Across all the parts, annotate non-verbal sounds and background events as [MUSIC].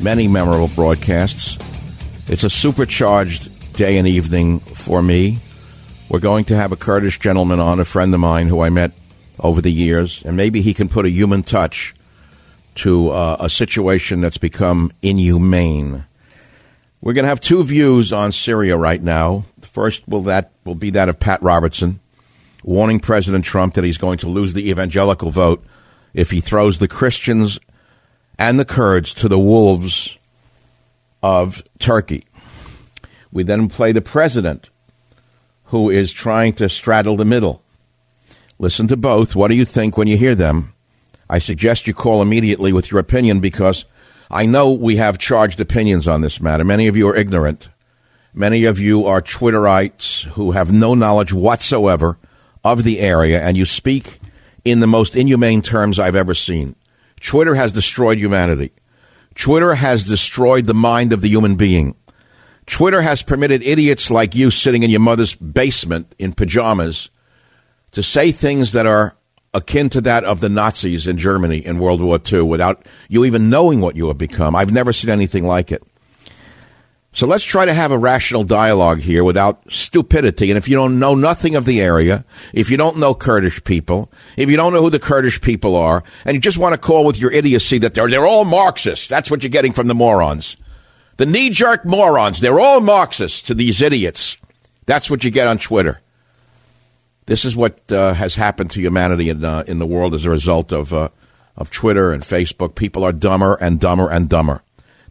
many memorable broadcasts. It's a supercharged day and evening for me. We're going to have a Kurdish gentleman on, a friend of mine who I met over the years, and maybe he can put a human touch to uh, a situation that's become inhumane. We're going to have two views on Syria right now. The first will that will be that of Pat Robertson, warning President Trump that he's going to lose the evangelical vote if he throws the Christians and the Kurds to the wolves of Turkey. We then play the president, who is trying to straddle the middle. Listen to both. What do you think when you hear them? I suggest you call immediately with your opinion because I know we have charged opinions on this matter. Many of you are ignorant. Many of you are Twitterites who have no knowledge whatsoever of the area, and you speak in the most inhumane terms I've ever seen. Twitter has destroyed humanity. Twitter has destroyed the mind of the human being. Twitter has permitted idiots like you sitting in your mother's basement in pajamas to say things that are akin to that of the Nazis in Germany in World War II without you even knowing what you have become. I've never seen anything like it. So let's try to have a rational dialogue here without stupidity. And if you don't know nothing of the area, if you don't know Kurdish people, if you don't know who the Kurdish people are, and you just want to call with your idiocy that they're, they're all Marxists, that's what you're getting from the morons. The knee jerk morons, they're all Marxists to these idiots. That's what you get on Twitter. This is what uh, has happened to humanity in, uh, in the world as a result of, uh, of Twitter and Facebook. People are dumber and dumber and dumber.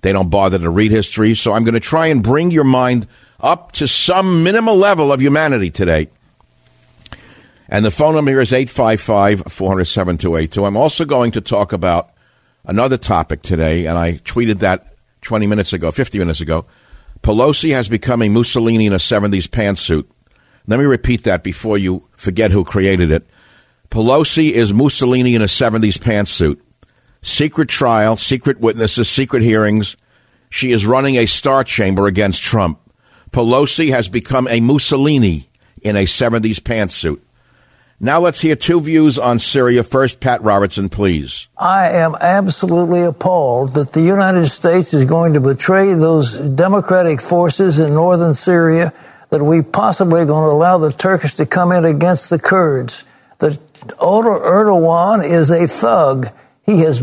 They don't bother to read history. So I'm going to try and bring your mind up to some minimal level of humanity today. And the phone number is 855 400 7282. I'm also going to talk about another topic today, and I tweeted that 20 minutes ago, 50 minutes ago. Pelosi has become a Mussolini in a 70s pantsuit. Let me repeat that before you forget who created it. Pelosi is Mussolini in a 70s pantsuit secret trial, secret witnesses, secret hearings. She is running a star chamber against Trump. Pelosi has become a Mussolini in a 70s pantsuit. Now let's hear two views on Syria. First, Pat Robertson, please. I am absolutely appalled that the United States is going to betray those democratic forces in northern Syria, that we possibly going to allow the Turkish to come in against the Kurds. That Erdogan is a thug. He has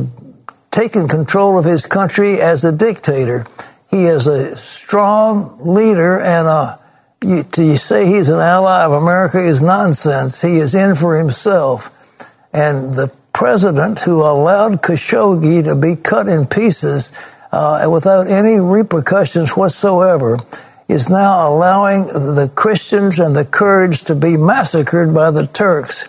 taken control of his country as a dictator. He is a strong leader, and a, you, to say he's an ally of America is nonsense. He is in for himself. And the president who allowed Khashoggi to be cut in pieces uh, without any repercussions whatsoever is now allowing the Christians and the Kurds to be massacred by the Turks.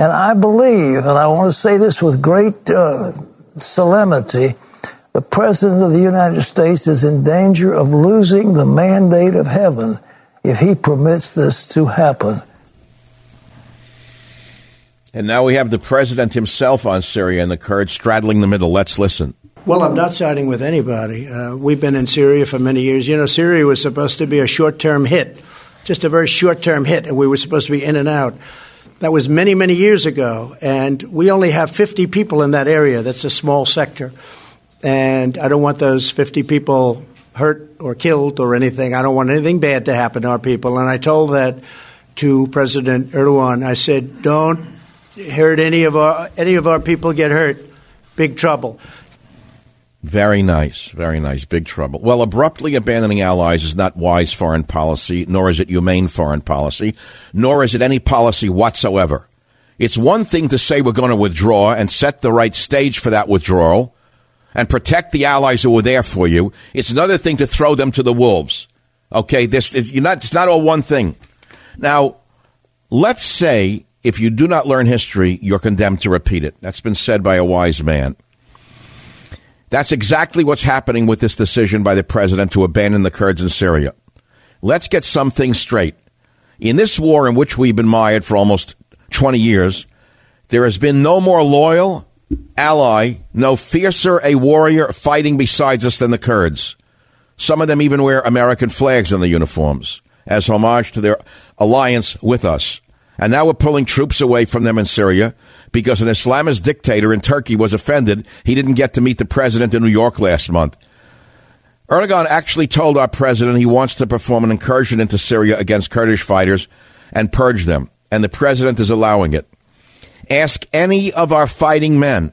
And I believe, and I want to say this with great uh, solemnity, the President of the United States is in danger of losing the mandate of heaven if he permits this to happen. And now we have the president himself on Syria and the Kurds straddling the middle. Let's listen. Well, I'm not siding with anybody. Uh, we've been in Syria for many years. You know, Syria was supposed to be a short term hit, just a very short term hit, and we were supposed to be in and out. That was many, many years ago, and we only have 50 people in that area. That's a small sector. And I don't want those 50 people hurt or killed or anything. I don't want anything bad to happen to our people. And I told that to President Erdogan. I said, don't hurt any of our, any of our people get hurt. Big trouble. Very nice, very nice. Big trouble. Well, abruptly abandoning allies is not wise foreign policy, nor is it humane foreign policy, nor is it any policy whatsoever. It's one thing to say we're going to withdraw and set the right stage for that withdrawal and protect the allies who were there for you. It's another thing to throw them to the wolves. Okay, this is, not, it's not all one thing. Now, let's say if you do not learn history, you're condemned to repeat it. That's been said by a wise man. That's exactly what's happening with this decision by the president to abandon the Kurds in Syria. Let's get some things straight. In this war in which we've been mired for almost 20 years, there has been no more loyal ally, no fiercer a warrior fighting besides us than the Kurds. Some of them even wear American flags on the uniforms as homage to their alliance with us. And now we're pulling troops away from them in Syria because an Islamist dictator in Turkey was offended he didn't get to meet the president in New York last month. Erdogan actually told our president he wants to perform an incursion into Syria against Kurdish fighters and purge them, and the president is allowing it. Ask any of our fighting men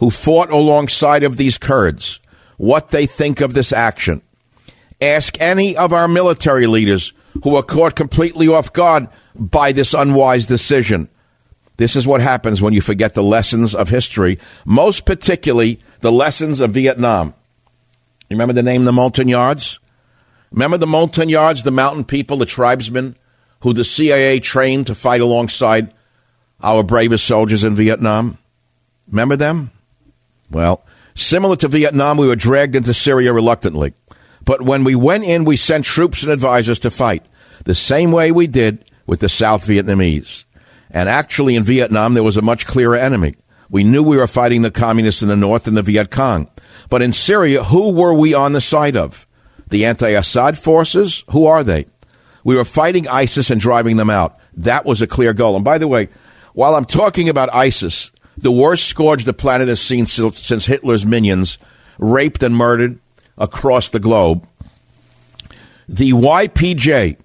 who fought alongside of these Kurds what they think of this action. Ask any of our military leaders who were caught completely off guard by this unwise decision. This is what happens when you forget the lessons of history, most particularly the lessons of Vietnam. You remember the name the Montagnards? Remember the Montagnards, the mountain people, the tribesmen who the CIA trained to fight alongside our bravest soldiers in Vietnam? Remember them? Well, similar to Vietnam, we were dragged into Syria reluctantly. But when we went in, we sent troops and advisors to fight, the same way we did with the South Vietnamese. And actually, in Vietnam, there was a much clearer enemy. We knew we were fighting the communists in the north and the Viet Cong. But in Syria, who were we on the side of? The anti Assad forces? Who are they? We were fighting ISIS and driving them out. That was a clear goal. And by the way, while I'm talking about ISIS, the worst scourge the planet has seen since Hitler's minions raped and murdered across the globe, the YPJ,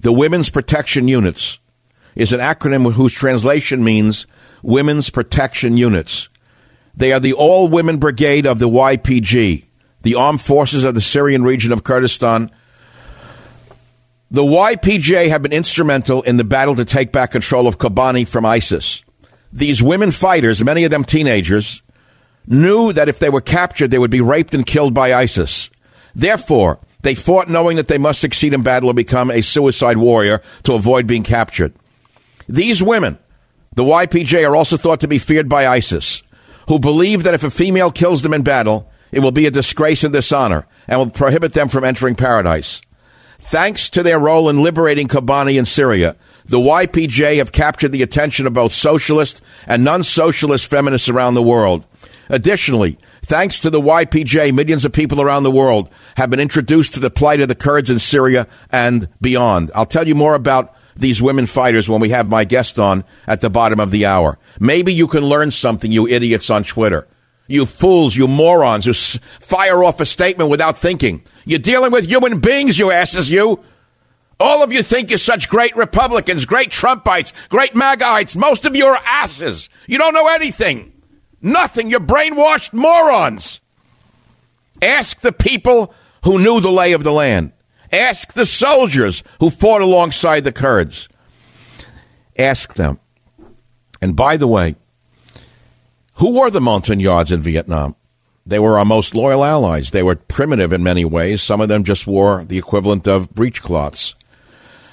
the Women's Protection Units is an acronym whose translation means Women's Protection Units. They are the all women brigade of the YPG, the armed forces of the Syrian region of Kurdistan. The YPJ have been instrumental in the battle to take back control of Kobani from ISIS. These women fighters, many of them teenagers, knew that if they were captured, they would be raped and killed by ISIS. Therefore, they fought knowing that they must succeed in battle or become a suicide warrior to avoid being captured. These women, the YPJ, are also thought to be feared by ISIS, who believe that if a female kills them in battle, it will be a disgrace and dishonor and will prohibit them from entering paradise. Thanks to their role in liberating Kobani in Syria, the YPJ have captured the attention of both socialist and non socialist feminists around the world. Additionally, Thanks to the YPJ, millions of people around the world have been introduced to the plight of the Kurds in Syria and beyond. I'll tell you more about these women fighters when we have my guest on at the bottom of the hour. Maybe you can learn something, you idiots on Twitter. You fools, you morons who fire off a statement without thinking. You're dealing with human beings, you asses, you. All of you think you're such great Republicans, great Trumpites, great MAGAites. Most of you are asses. You don't know anything. Nothing. You're brainwashed morons. Ask the people who knew the lay of the land. Ask the soldiers who fought alongside the Kurds. Ask them. And by the way, Who were the Montagnards in Vietnam? They were our most loyal allies. They were primitive in many ways. Some of them just wore the equivalent of breechcloths.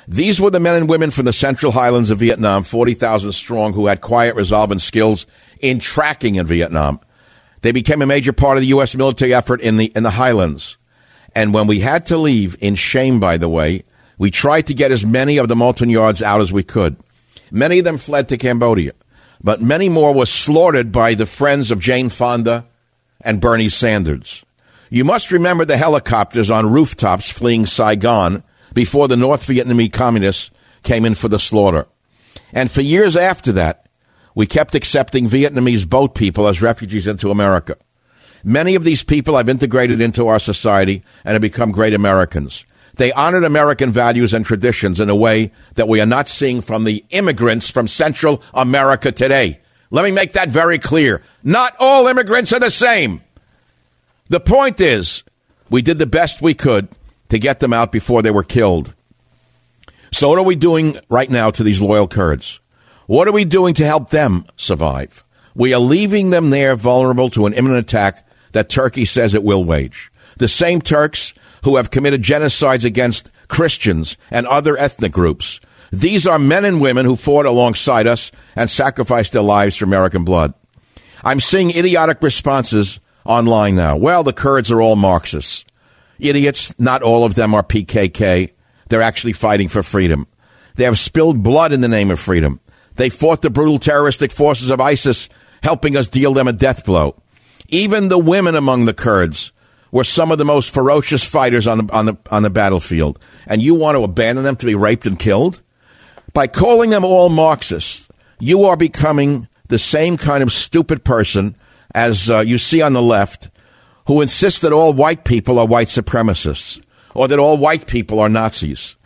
These were the men and women from the Central Highlands of Vietnam, 40,000 strong, who had quiet resolve and skills in tracking in Vietnam. They became a major part of the U.S. military effort in the, in the Highlands. And when we had to leave, in shame, by the way, we tried to get as many of the Montagnards out as we could. Many of them fled to Cambodia, but many more were slaughtered by the friends of Jane Fonda and Bernie Sanders. You must remember the helicopters on rooftops fleeing Saigon before the North Vietnamese communists came in for the slaughter. And for years after that, we kept accepting Vietnamese boat people as refugees into America. Many of these people have integrated into our society and have become great Americans. They honored American values and traditions in a way that we are not seeing from the immigrants from Central America today. Let me make that very clear. Not all immigrants are the same. The point is, we did the best we could to get them out before they were killed. So, what are we doing right now to these loyal Kurds? What are we doing to help them survive? We are leaving them there vulnerable to an imminent attack that Turkey says it will wage. The same Turks who have committed genocides against Christians and other ethnic groups. These are men and women who fought alongside us and sacrificed their lives for American blood. I'm seeing idiotic responses online now. Well, the Kurds are all Marxists. Idiots, not all of them are PKK. They're actually fighting for freedom. They have spilled blood in the name of freedom. They fought the brutal terroristic forces of ISIS, helping us deal them a death blow. Even the women among the Kurds were some of the most ferocious fighters on the, on the, on the battlefield. And you want to abandon them to be raped and killed? By calling them all Marxists, you are becoming the same kind of stupid person as uh, you see on the left who insists that all white people are white supremacists or that all white people are Nazis.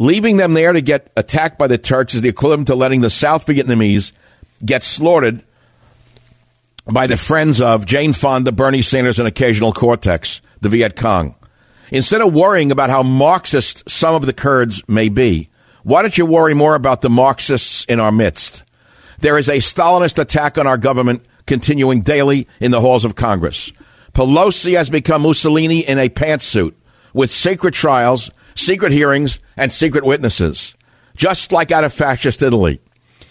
Leaving them there to get attacked by the Turks is the equivalent to letting the South Vietnamese get slaughtered by the friends of Jane Fonda, Bernie Sanders, and occasional Cortex, the Viet Cong. Instead of worrying about how Marxist some of the Kurds may be, why don't you worry more about the Marxists in our midst? There is a Stalinist attack on our government continuing daily in the halls of Congress. Pelosi has become Mussolini in a pantsuit with secret trials, secret hearings, and secret witnesses, just like out of fascist Italy.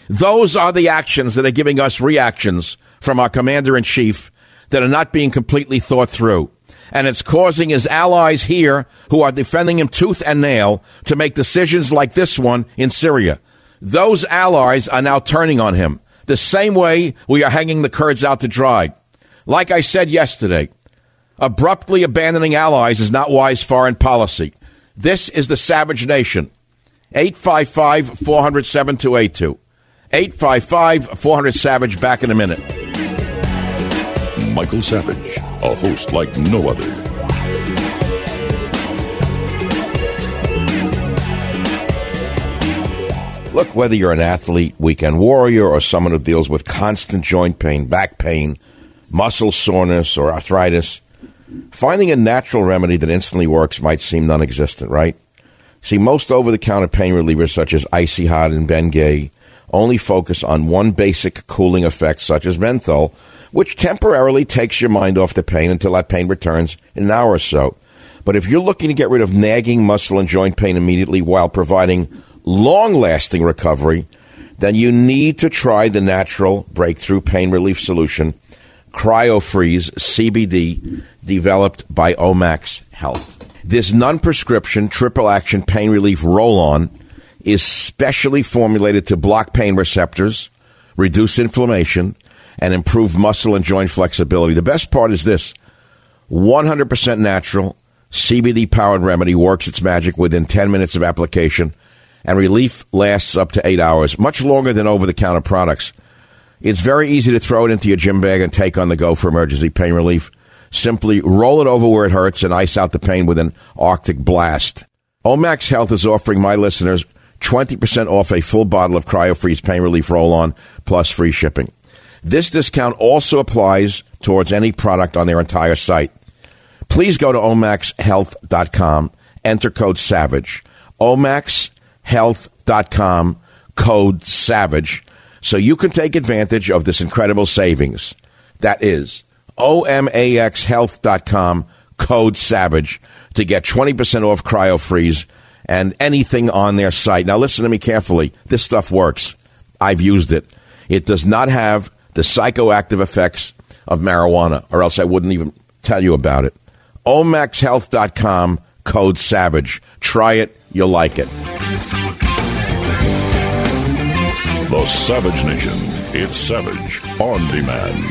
Those are the actions that are giving us reactions from our commander in chief that are not being completely thought through. And it's causing his allies here who are defending him tooth and nail to make decisions like this one in Syria. Those allies are now turning on him the same way we are hanging the Kurds out to dry. Like I said yesterday, abruptly abandoning allies is not wise foreign policy. This is the savage nation. 855 400 7282. 855 400 Savage back in a minute. Michael Savage, a host like no other. Look, whether you're an athlete, weekend warrior, or someone who deals with constant joint pain, back pain, muscle soreness, or arthritis, finding a natural remedy that instantly works might seem non existent, right? See, most over the counter pain relievers such as Icy Hot and Bengay only focus on one basic cooling effect, such as menthol, which temporarily takes your mind off the pain until that pain returns in an hour or so. But if you're looking to get rid of nagging muscle and joint pain immediately while providing long lasting recovery, then you need to try the natural breakthrough pain relief solution, CryoFreeze CBD, developed by Omax Health. This non prescription triple action pain relief roll on is specially formulated to block pain receptors, reduce inflammation, and improve muscle and joint flexibility. The best part is this 100% natural, CBD powered remedy works its magic within 10 minutes of application, and relief lasts up to eight hours, much longer than over the counter products. It's very easy to throw it into your gym bag and take on the go for emergency pain relief. Simply roll it over where it hurts and ice out the pain with an Arctic blast. Omax Health is offering my listeners 20% off a full bottle of CryoFreeze Pain Relief Roll On plus free shipping. This discount also applies towards any product on their entire site. Please go to omaxhealth.com, enter code SAVAGE. omaxhealth.com, code SAVAGE, so you can take advantage of this incredible savings. That is omaxhealth.com code SAVAGE to get 20% off CryoFreeze and anything on their site. Now, listen to me carefully. This stuff works. I've used it. It does not have the psychoactive effects of marijuana, or else I wouldn't even tell you about it. omaxhealth.com code SAVAGE. Try it. You'll like it. The Savage Nation. It's Savage on demand.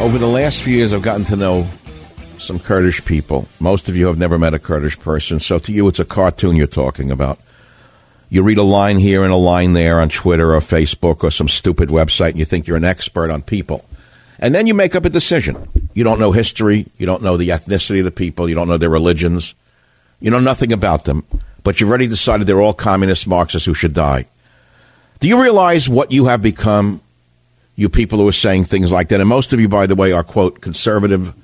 Over the last few years, I've gotten to know some Kurdish people. Most of you have never met a Kurdish person, so to you, it's a cartoon you're talking about. You read a line here and a line there on Twitter or Facebook or some stupid website, and you think you're an expert on people. And then you make up a decision. You don't know history, you don't know the ethnicity of the people, you don't know their religions, you know nothing about them, but you've already decided they're all communist Marxists who should die. Do you realize what you have become, you people who are saying things like that? And most of you, by the way, are, quote, conservative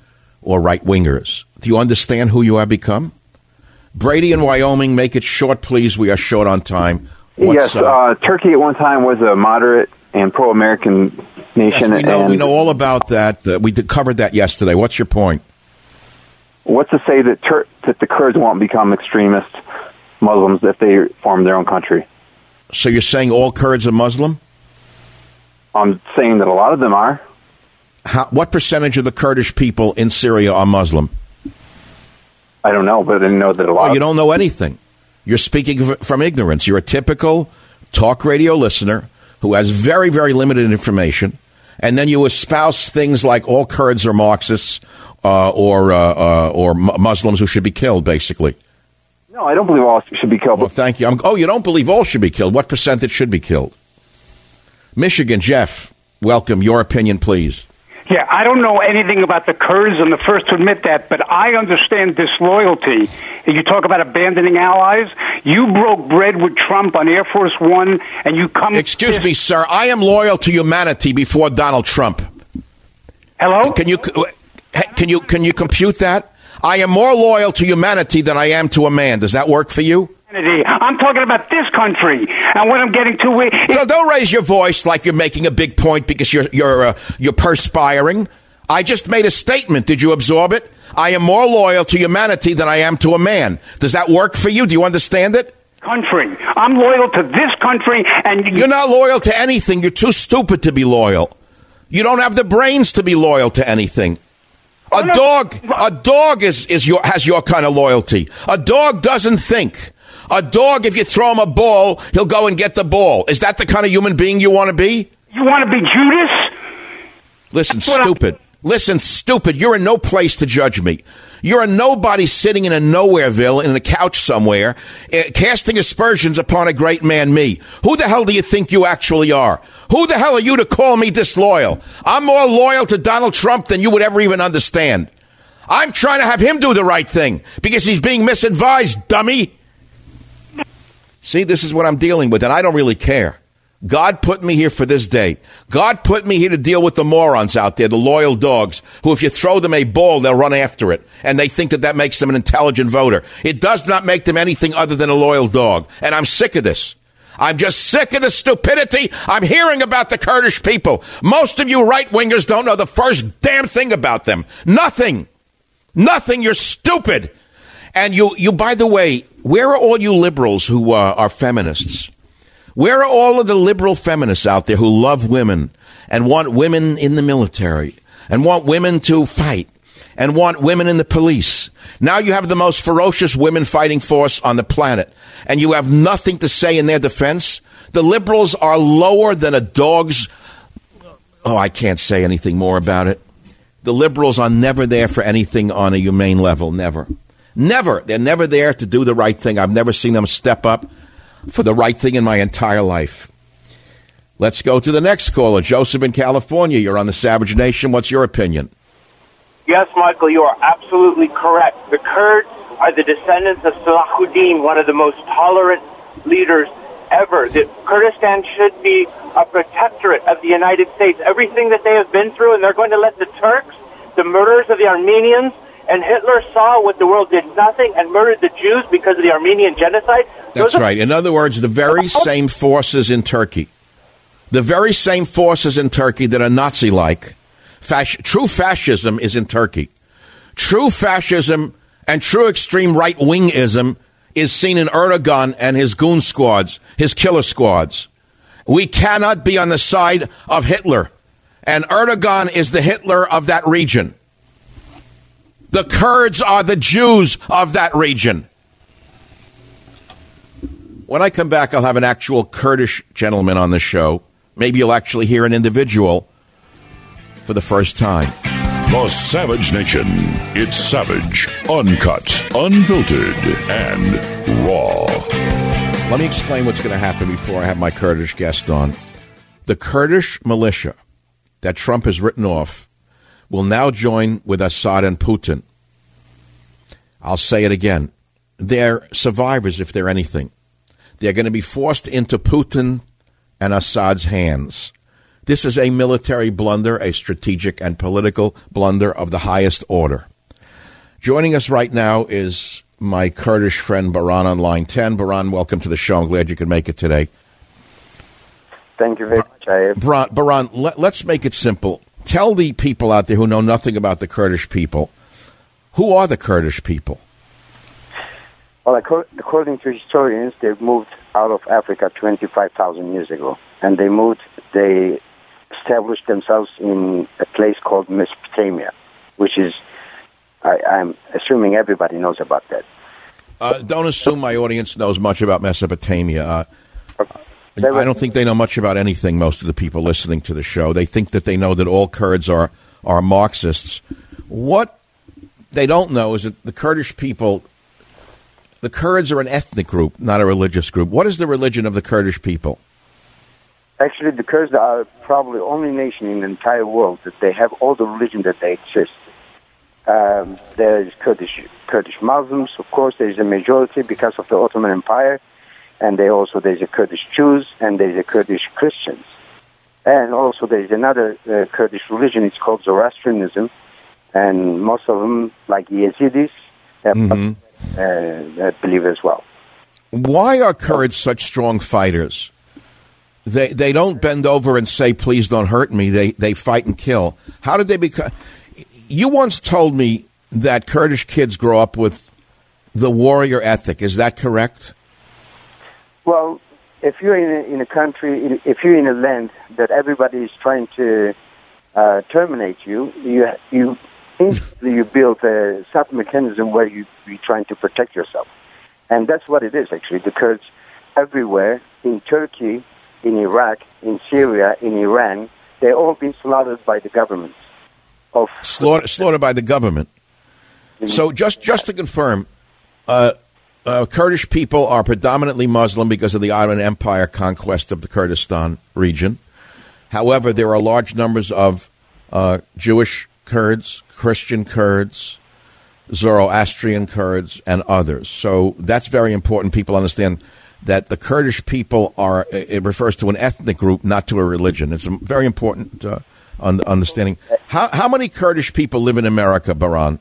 or right wingers. Do you understand who you have become? Brady in Wyoming, make it short, please. We are short on time. What's, yes, uh, uh, Turkey at one time was a moderate and pro-American nation. Yes, we, know, and we know all about that. Uh, we covered that yesterday. What's your point? What's to say that, Tur- that the Kurds won't become extremist Muslims if they form their own country? So you're saying all Kurds are Muslim? I'm saying that a lot of them are. How, what percentage of the Kurdish people in Syria are Muslim? I don't know, but I didn't know that a lot. Well, you don't know anything. You're speaking from ignorance. You're a typical talk radio listener who has very, very limited information, and then you espouse things like all Kurds are Marxists uh, or uh, uh, or Muslims who should be killed, basically. No, I don't believe all should be killed. Well, thank you. I'm, oh, you don't believe all should be killed? What percentage should be killed? Michigan, Jeff, welcome. Your opinion, please. Yeah, I don't know anything about the Kurds. I'm the first to admit that, but I understand disloyalty. You talk about abandoning allies. You broke bread with Trump on Air Force One, and you come. Excuse me, sir. I am loyal to humanity before Donald Trump. Hello. Can you can you can you compute that? I am more loyal to humanity than I am to a man. Does that work for you? I'm talking about this country, and what I'm getting to. Is- no, don't raise your voice like you're making a big point because you're you're uh, you're perspiring. I just made a statement. Did you absorb it? I am more loyal to humanity than I am to a man. Does that work for you? Do you understand it? Country. I'm loyal to this country, and you- you're not loyal to anything. You're too stupid to be loyal. You don't have the brains to be loyal to anything. A oh, dog, a dog is, is your, has your kind of loyalty. A dog doesn't think. A dog, if you throw him a ball, he'll go and get the ball. Is that the kind of human being you want to be? You want to be Judas? Listen, stupid. Listen, stupid. You're in no place to judge me. You're a nobody sitting in a nowhereville in a couch somewhere, uh, casting aspersions upon a great man, me. Who the hell do you think you actually are? Who the hell are you to call me disloyal? I'm more loyal to Donald Trump than you would ever even understand. I'm trying to have him do the right thing because he's being misadvised, dummy. See, this is what I'm dealing with, and I don't really care. God put me here for this day. God put me here to deal with the morons out there, the loyal dogs, who if you throw them a ball, they'll run after it. And they think that that makes them an intelligent voter. It does not make them anything other than a loyal dog. And I'm sick of this. I'm just sick of the stupidity I'm hearing about the Kurdish people. Most of you right wingers don't know the first damn thing about them. Nothing. Nothing. You're stupid. And you, you, by the way, where are all you liberals who uh, are feminists? Where are all of the liberal feminists out there who love women and want women in the military and want women to fight and want women in the police? Now you have the most ferocious women fighting force on the planet and you have nothing to say in their defense. The liberals are lower than a dog's. Oh, I can't say anything more about it. The liberals are never there for anything on a humane level. Never. Never. They're never there to do the right thing. I've never seen them step up for the right thing in my entire life. Let's go to the next caller. Joseph in California. You're on the Savage Nation. What's your opinion? Yes, Michael, you are absolutely correct. The Kurds are the descendants of Salahuddin, one of the most tolerant leaders ever. Kurdistan should be a protectorate of the United States. Everything that they have been through, and they're going to let the Turks, the murderers of the Armenians, and Hitler saw what the world did nothing and murdered the Jews because of the Armenian genocide. That's right. In other words, the very [LAUGHS] same forces in Turkey The very same forces in Turkey that are Nazi like. Fasc- true fascism is in Turkey. True fascism and true extreme right wingism is seen in Erdogan and his goon squads, his killer squads. We cannot be on the side of Hitler. And Erdogan is the Hitler of that region. The Kurds are the Jews of that region. When I come back, I'll have an actual Kurdish gentleman on the show. Maybe you'll actually hear an individual for the first time. The Savage Nation. It's savage, uncut, unfiltered, and raw. Let me explain what's going to happen before I have my Kurdish guest on. The Kurdish militia that Trump has written off will now join with Assad and Putin. I'll say it again. They're survivors if they're anything. They're going to be forced into Putin and Assad's hands. This is a military blunder, a strategic and political blunder of the highest order. Joining us right now is my Kurdish friend Baran on line 10. Baran, welcome to the show. I'm glad you could make it today. Thank you very much. Baran, Baran let, let's make it simple. Tell the people out there who know nothing about the Kurdish people who are the Kurdish people? Well, according to historians, they moved out of Africa 25,000 years ago. And they moved, they established themselves in a place called Mesopotamia, which is, I, am assuming everybody knows about that. Uh, don't assume my audience knows much about Mesopotamia. Uh, I don't think they know much about anything, most of the people listening to the show. They think that they know that all Kurds are, are Marxists. What they don't know is that the Kurdish people, the Kurds are an ethnic group, not a religious group. What is the religion of the Kurdish people? Actually, the Kurds are probably only nation in the entire world that they have all the religion that they exist. Um, there is Kurdish Kurdish Muslims, of course. There is a majority because of the Ottoman Empire, and they also there's a Kurdish Jews and there's a Kurdish Christians, and also there's another uh, Kurdish religion. It's called Zoroastrianism, and most of them, like Yazidis, mm-hmm. uh, believe as well. Why are Kurds such strong fighters? They they don't bend over and say, "Please don't hurt me." They they fight and kill. How did they become? You once told me that Kurdish kids grow up with the warrior ethic. Is that correct? Well, if you're in a, in a country, if you're in a land that everybody is trying to uh, terminate you, you you instantly you build a sub mechanism where you, you're trying to protect yourself. And that's what it is, actually. The Kurds everywhere, in Turkey, in Iraq, in Syria, in Iran, they're all been slaughtered by the government. Of Slaughter, slaughtered by the government. So just, just to confirm, uh, uh, Kurdish people are predominantly Muslim because of the Ottoman Empire conquest of the Kurdistan region. However, there are large numbers of uh, Jewish Kurds, Christian Kurds, Zoroastrian Kurds, and others. So that's very important. People understand that the Kurdish people are, it refers to an ethnic group, not to a religion. It's a very important uh, understanding. How, how many Kurdish people live in America, Baran?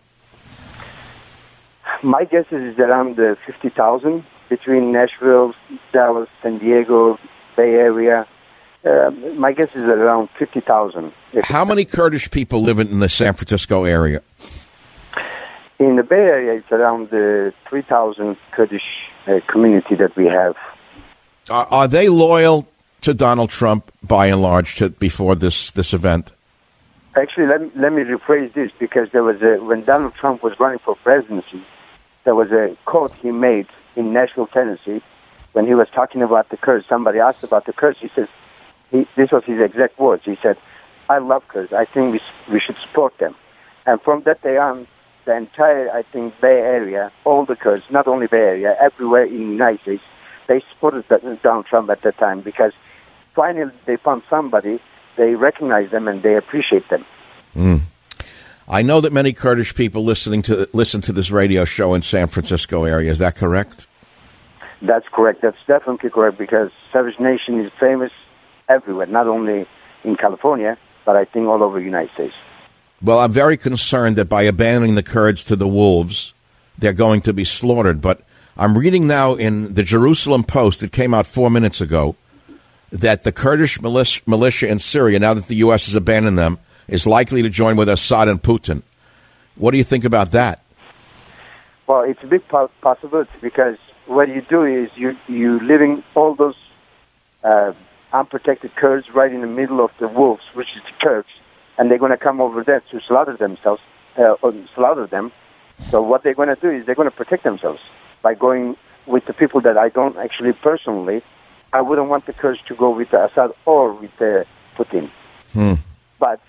My guess is around uh, 50,000 between Nashville, Dallas, San Diego, Bay Area. Uh, my guess is around 50,000. How many Kurdish people live in the San Francisco area? In the Bay Area, it's around the 3,000 Kurdish uh, community that we have. Are, are, they loyal to Donald Trump by and large to, before this, this event? Actually, let, let me rephrase this because there was a, when Donald Trump was running for presidency, there was a quote he made in Nashville, Tennessee, when he was talking about the Kurds. Somebody asked about the Kurds. He says, he, this was his exact words. He said, I love Kurds. I think we, we should support them. And from that day on, the entire, I think, Bay Area, all the Kurds, not only Bay Area, everywhere in the United States, they supported Donald Trump at that time because finally they found somebody, they recognize them and they appreciate them. Mm. I know that many Kurdish people listening to listen to this radio show in San Francisco area. Is that correct? That's correct. That's definitely correct because Savage Nation is famous everywhere, not only in California, but I think all over the United States. Well, I'm very concerned that by abandoning the Kurds to the wolves, they're going to be slaughtered. But I'm reading now in the Jerusalem Post, it came out four minutes ago, that the Kurdish militia, in Syria, now that the U.S. has abandoned them, is likely to join with Assad and Putin. What do you think about that? Well, it's a big po- possibility because what you do is you you living all those uh, unprotected Kurds right in the middle of the wolves, which is the Turks, and they're going to come over there to slaughter themselves, uh, or slaughter them. So what they're going to do is they're going to protect themselves by going with the people that I don't actually personally. I wouldn't want the Kurds to go with Assad or with uh, Putin. Hmm. But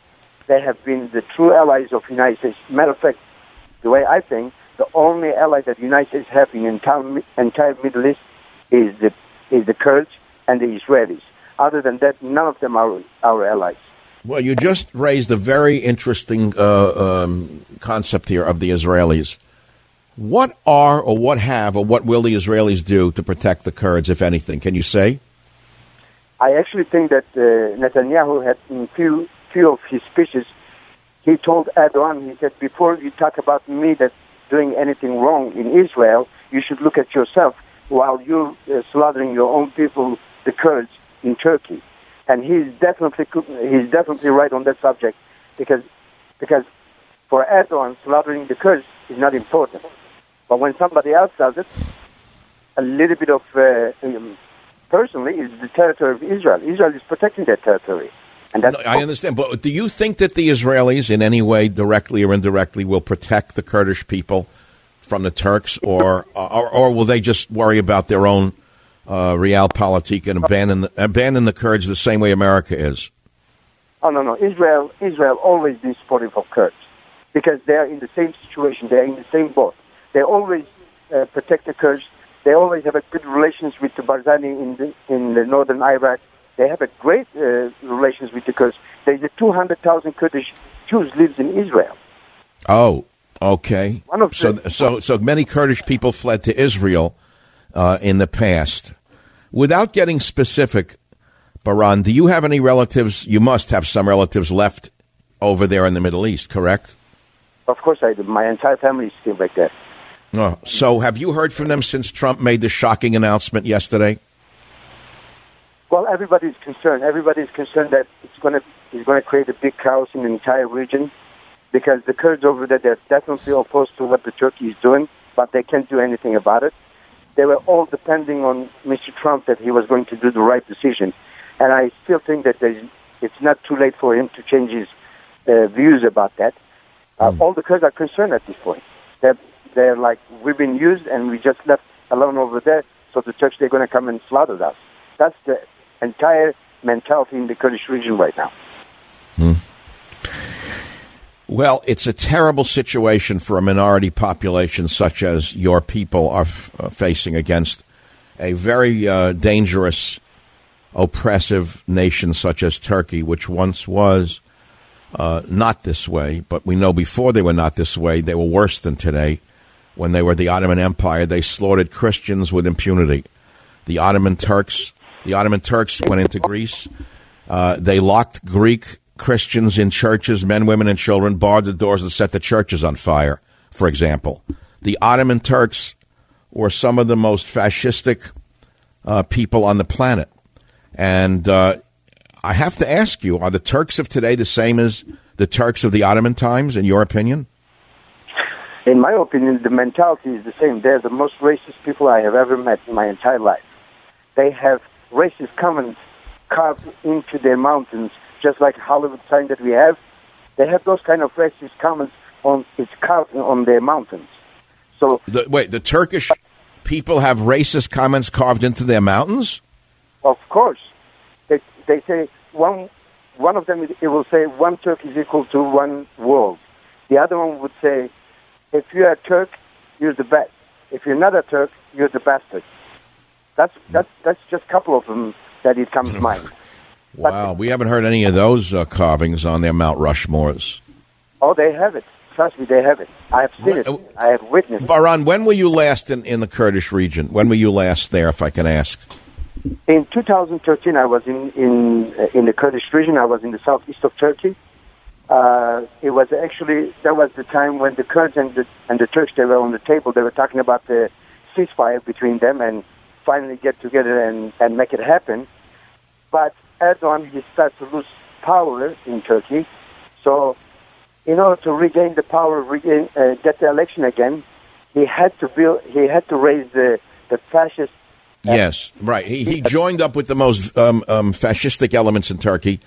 they have been the true allies of the United States. Matter of fact, the way I think, the only ally that the United States have in the entire, entire Middle East is the is the Kurds and the Israelis. Other than that, none of them are our allies. Well, you just raised a very interesting uh, um, concept here of the Israelis. What are or what have or what will the Israelis do to protect the Kurds, if anything? Can you say? I actually think that uh, Netanyahu had in few few of his speeches, he told Erdogan, he said, before you talk about me that doing anything wrong in Israel, you should look at yourself while you're uh, slaughtering your own people, the Kurds, in Turkey. And he's definitely he's definitely right on that subject because because for Erdogan, slaughtering the Kurds is not important. But when somebody else does it, a little bit of uh, um, personally is the territory of Israel. Israel is protecting their territory. And that's No, I understand, but do you think that the Israelis, in any way, directly or indirectly, will protect the Kurdish people from the Turks, or or, or will they just worry about their own uh, realpolitik and abandon the, abandon the Kurds the same way America is? Oh no, no. Israel, Israel always been supportive of Kurds because they are in the same situation. They are in the same boat. They always uh, protect the Kurds. They always have a good relations with the Barzani in the in the northern Iraq. They have a great uh, relations with the Kurds. There's a 200,000 Kurdish Jews lives in Israel. Oh, okay. So, so, so many Kurdish people fled to Israel uh, in the past. Without getting specific, Baran, do you have any relatives? You must have some relatives left over there in the Middle East, correct? Of course, I do. My entire family is still back there. Oh, so have you heard from them since Trump made the shocking announcement yesterday? Well, everybody's concerned. Everybody's concerned that it's going to it's going to create a big chaos in the entire region because the Kurds over there they're definitely opposed to what the Turkey is doing, but they can't do anything about it. They were all depending on Mr. Trump that he was going to do the right decision, and I still think that it's not too late for him to change his uh, views about that. Uh, All the Kurds are concerned at this point. They're they're like we've been used and we just left alone over there, so the Turks they're going to come and slaughter us. That's the entire mentality in the Kurdish region right now. Well, it's a terrible situation for a minority population such as your people are f- uh, facing against a very uh, dangerous, oppressive nation such as Turkey, which once was uh, not this way. But we know before they were not this way, they were worse than today. When they were the Ottoman Empire, they slaughtered Christians with impunity. The Ottoman Turks, the Ottoman Turks went into Greece. Uh, they locked Greek Christians in churches, men, women, and children, barred the doors, and set the churches on fire, for example. The Ottoman Turks were some of the most fascistic uh, people on the planet. And uh, I have to ask you are the Turks of today the same as the Turks of the Ottoman times, in your opinion? In my opinion, the mentality is the same. They're the most racist people I have ever met in my entire life. They have racist comments carved into their mountains, just like Hollywood sign that we have. They have those kind of racist comments on it's on their mountains. So The, wait, the Turkish people have racist comments carved into their mountains? Of course, they they say one one of them it will say one Turk is equal to one world. The other one would say, if you're a Turk, you're the best. If you're not a Turk, you're the bastard. That's hmm. that's that's just a couple of them that it comes to mind. [LAUGHS] Wow, we haven't heard any of those uh, carvings on their Mount Rushmores. Oh, they have it. Trust me, they have it. I have seen it. I have witnessed. it. Baran, when were you last in, in the Kurdish region? When were you last there, if I can ask? In 2013, I was in in in the Kurdish region. I was in the southeast of Turkey. Uh, it was actually that was the time when the Kurds and the and the Turks they were on the table. They were talking about the ceasefire between them and finally get together and and make it happen. but Erdogan he started to lose power in Turkey. So, in order to regain the power, regain, uh, get the election again, he had to build. He had to raise the the fascist. Yes, right. He, he joined up with the most um, um, fascistic elements in Turkey,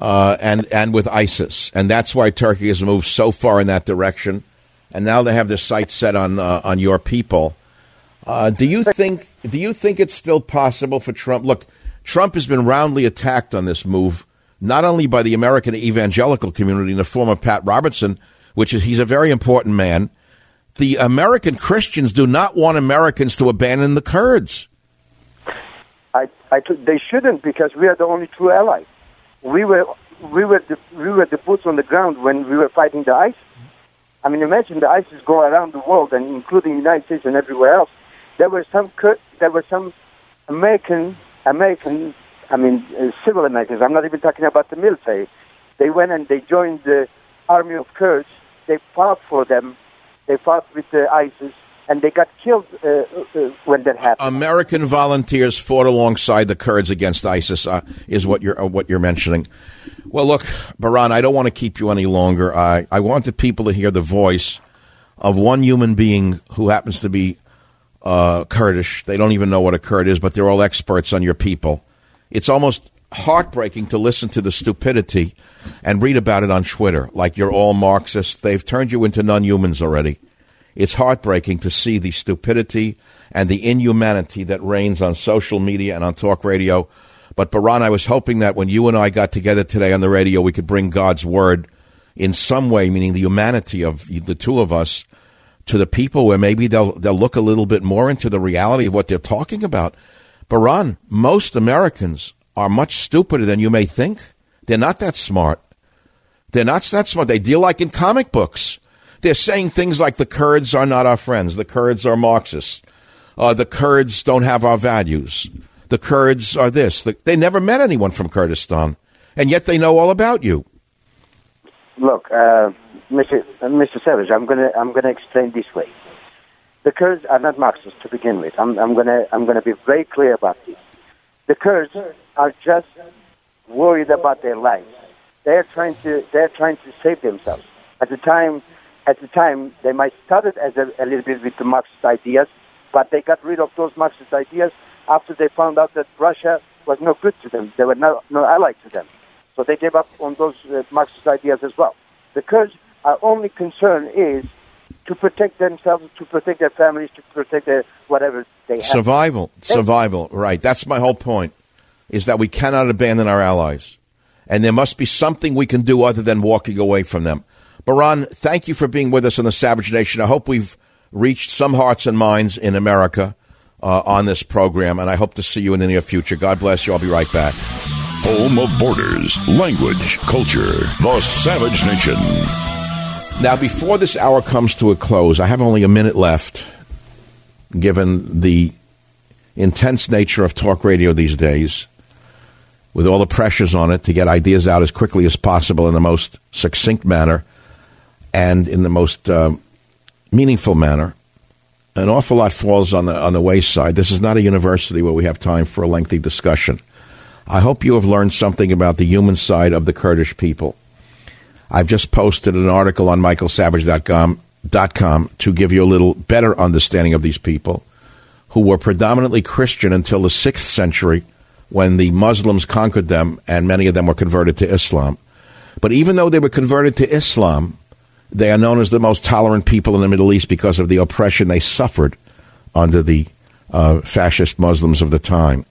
uh, and and with ISIS, and that's why Turkey has moved so far in that direction. And now they have their sights set on uh, on your people. Uh, do you think do you think it's still possible for Trump? Look, Trump has been roundly attacked on this move, not only by the American evangelical community in the form of Pat Robertson, which is he's a very important man. The American Christians do not want Americans to abandon the Kurds. I, I they shouldn't because we are the only true allies. We were we were the, we were the boots on the ground when we were fighting the ISIS. I mean, imagine the ISIS go around the world and including the United States and everywhere else. There were some there were some American American I mean uh, civil Americans. I'm not even talking about the military. They went and they joined the army of Kurds. They fought for them. They fought with the ISIS and they got killed uh, uh, when that happened. American volunteers fought alongside the Kurds against ISIS, uh, is what you're uh, what you're mentioning. Well, look, Baran, I don't want to keep you any longer. I I want the people to hear the voice of one human being who happens to be uh, Kurdish. They don't even know what a Kurd is, but they're all experts on your people. It's almost heartbreaking to listen to the stupidity and read about it on Twitter, like you're all Marxists. They've turned you into non-humans already. It's heartbreaking to see the stupidity and the inhumanity that reigns on social media and on talk radio. But Baran, I was hoping that when you and I got together today on the radio, we could bring God's word in some way, meaning the humanity of the two of us, to the people where maybe they'll they'll look a little bit more into the reality of what they're talking about. Baran, most Americans are much stupider than you may think. They're not that smart. They're not that smart. They deal like in comic books. They're saying things like the Kurds are not our friends. The Kurds are Marxists. Uh, the Kurds don't have our values. The Kurds are this. The, they never met anyone from Kurdistan, and yet they know all about you. Look, uh, Mr. Mr. Savage, I'm gonna I'm gonna explain this way. The Kurds are not Marxists to begin with. I'm, I'm gonna I'm gonna be very clear about this. The Kurds are just worried about their lives. They're trying to they're trying to save themselves. At the time at the time, they might started as a, a little bit with the Marxist ideas, but they got rid of those Marxist ideas after they found out that Russia was no good to them. They were no, no ally to them. So they gave up on those uh, Marxist ideas as well. The Kurds, our only concern is to protect themselves, to protect their families, to protect their whatever they have. Survival. Survival. Right. That's my whole point, is that we cannot abandon our allies. And there must be something we can do other than walking away from them. Baran, thank you for being with us in the Savage Nation. I hope we've reached some hearts and minds in America uh, on this program, and I hope to see you in the near future. God bless you. I'll be right back. Home of borders, language, culture, the Savage Nation. Now, before this hour comes to a close, I have only a minute left, given the intense nature of talk radio these days, with all the pressures on it to get ideas out as quickly as possible in the most succinct manner and in the most uh, meaningful manner. An awful lot falls on the on the wayside. This is not a university where we have time for a lengthy discussion. I hope you have learned something about the human side of the Kurdish people. I've just posted an article on michaelsavage.com .com to give you a little better understanding of these people who were predominantly Christian until the 6th century when the Muslims conquered them and many of them were converted to Islam. But even though they were converted to Islam, they are known as the most tolerant people in the Middle East because of the oppression they suffered under the uh, fascist Muslims of the time.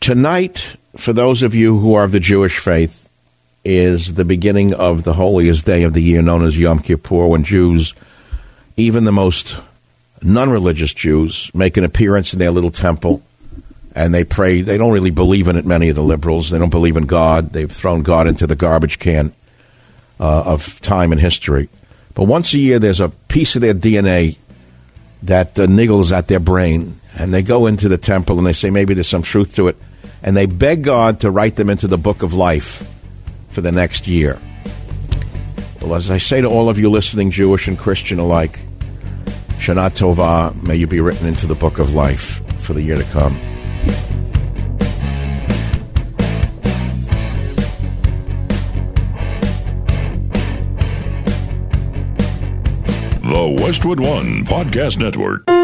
Tonight, for those of you who are of the Jewish faith, is the beginning of the holiest day of the year known as Yom Kippur, when Jews, even the most non religious Jews, make an appearance in their little temple and they pray. They don't really believe in it, many of the liberals. They don't believe in God. They've thrown God into the garbage can uh, of time and history. But once a year, there's a piece of their DNA that uh, niggles at their brain, and they go into the temple and they say maybe there's some truth to it, and they beg God to write them into the book of life for the next year. Well, as I say to all of you listening, Jewish and Christian alike, Shana Tova, may you be written into the book of life for the year to come. The Westwood One Podcast Network.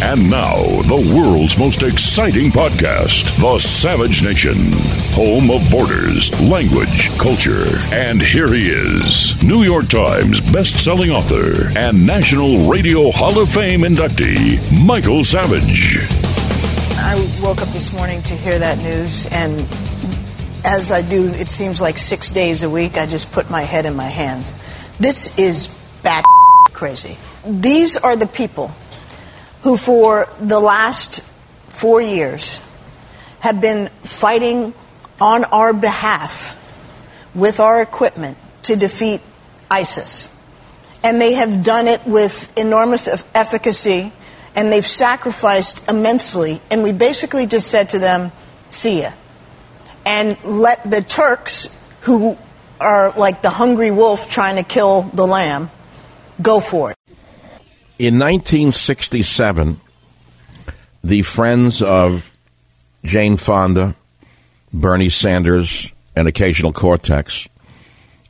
And now, the world's most exciting podcast, The Savage Nation, home of borders, language, culture. And here he is, New York Times best-selling author and National Radio Hall of Fame inductee, Michael Savage. I woke up this morning to hear that news, and as I do, it seems like six days a week, I just put my head in my hands. This is bat [LAUGHS] crazy. These are the people who, for the last four years, have been fighting on our behalf with our equipment to defeat ISIS. And they have done it with enormous efficacy, and they've sacrificed immensely. And we basically just said to them, see ya. And let the Turks, who are like the hungry wolf trying to kill the lamb, go for it. In 1967, the friends of Jane Fonda, Bernie Sanders, and occasional Cortex,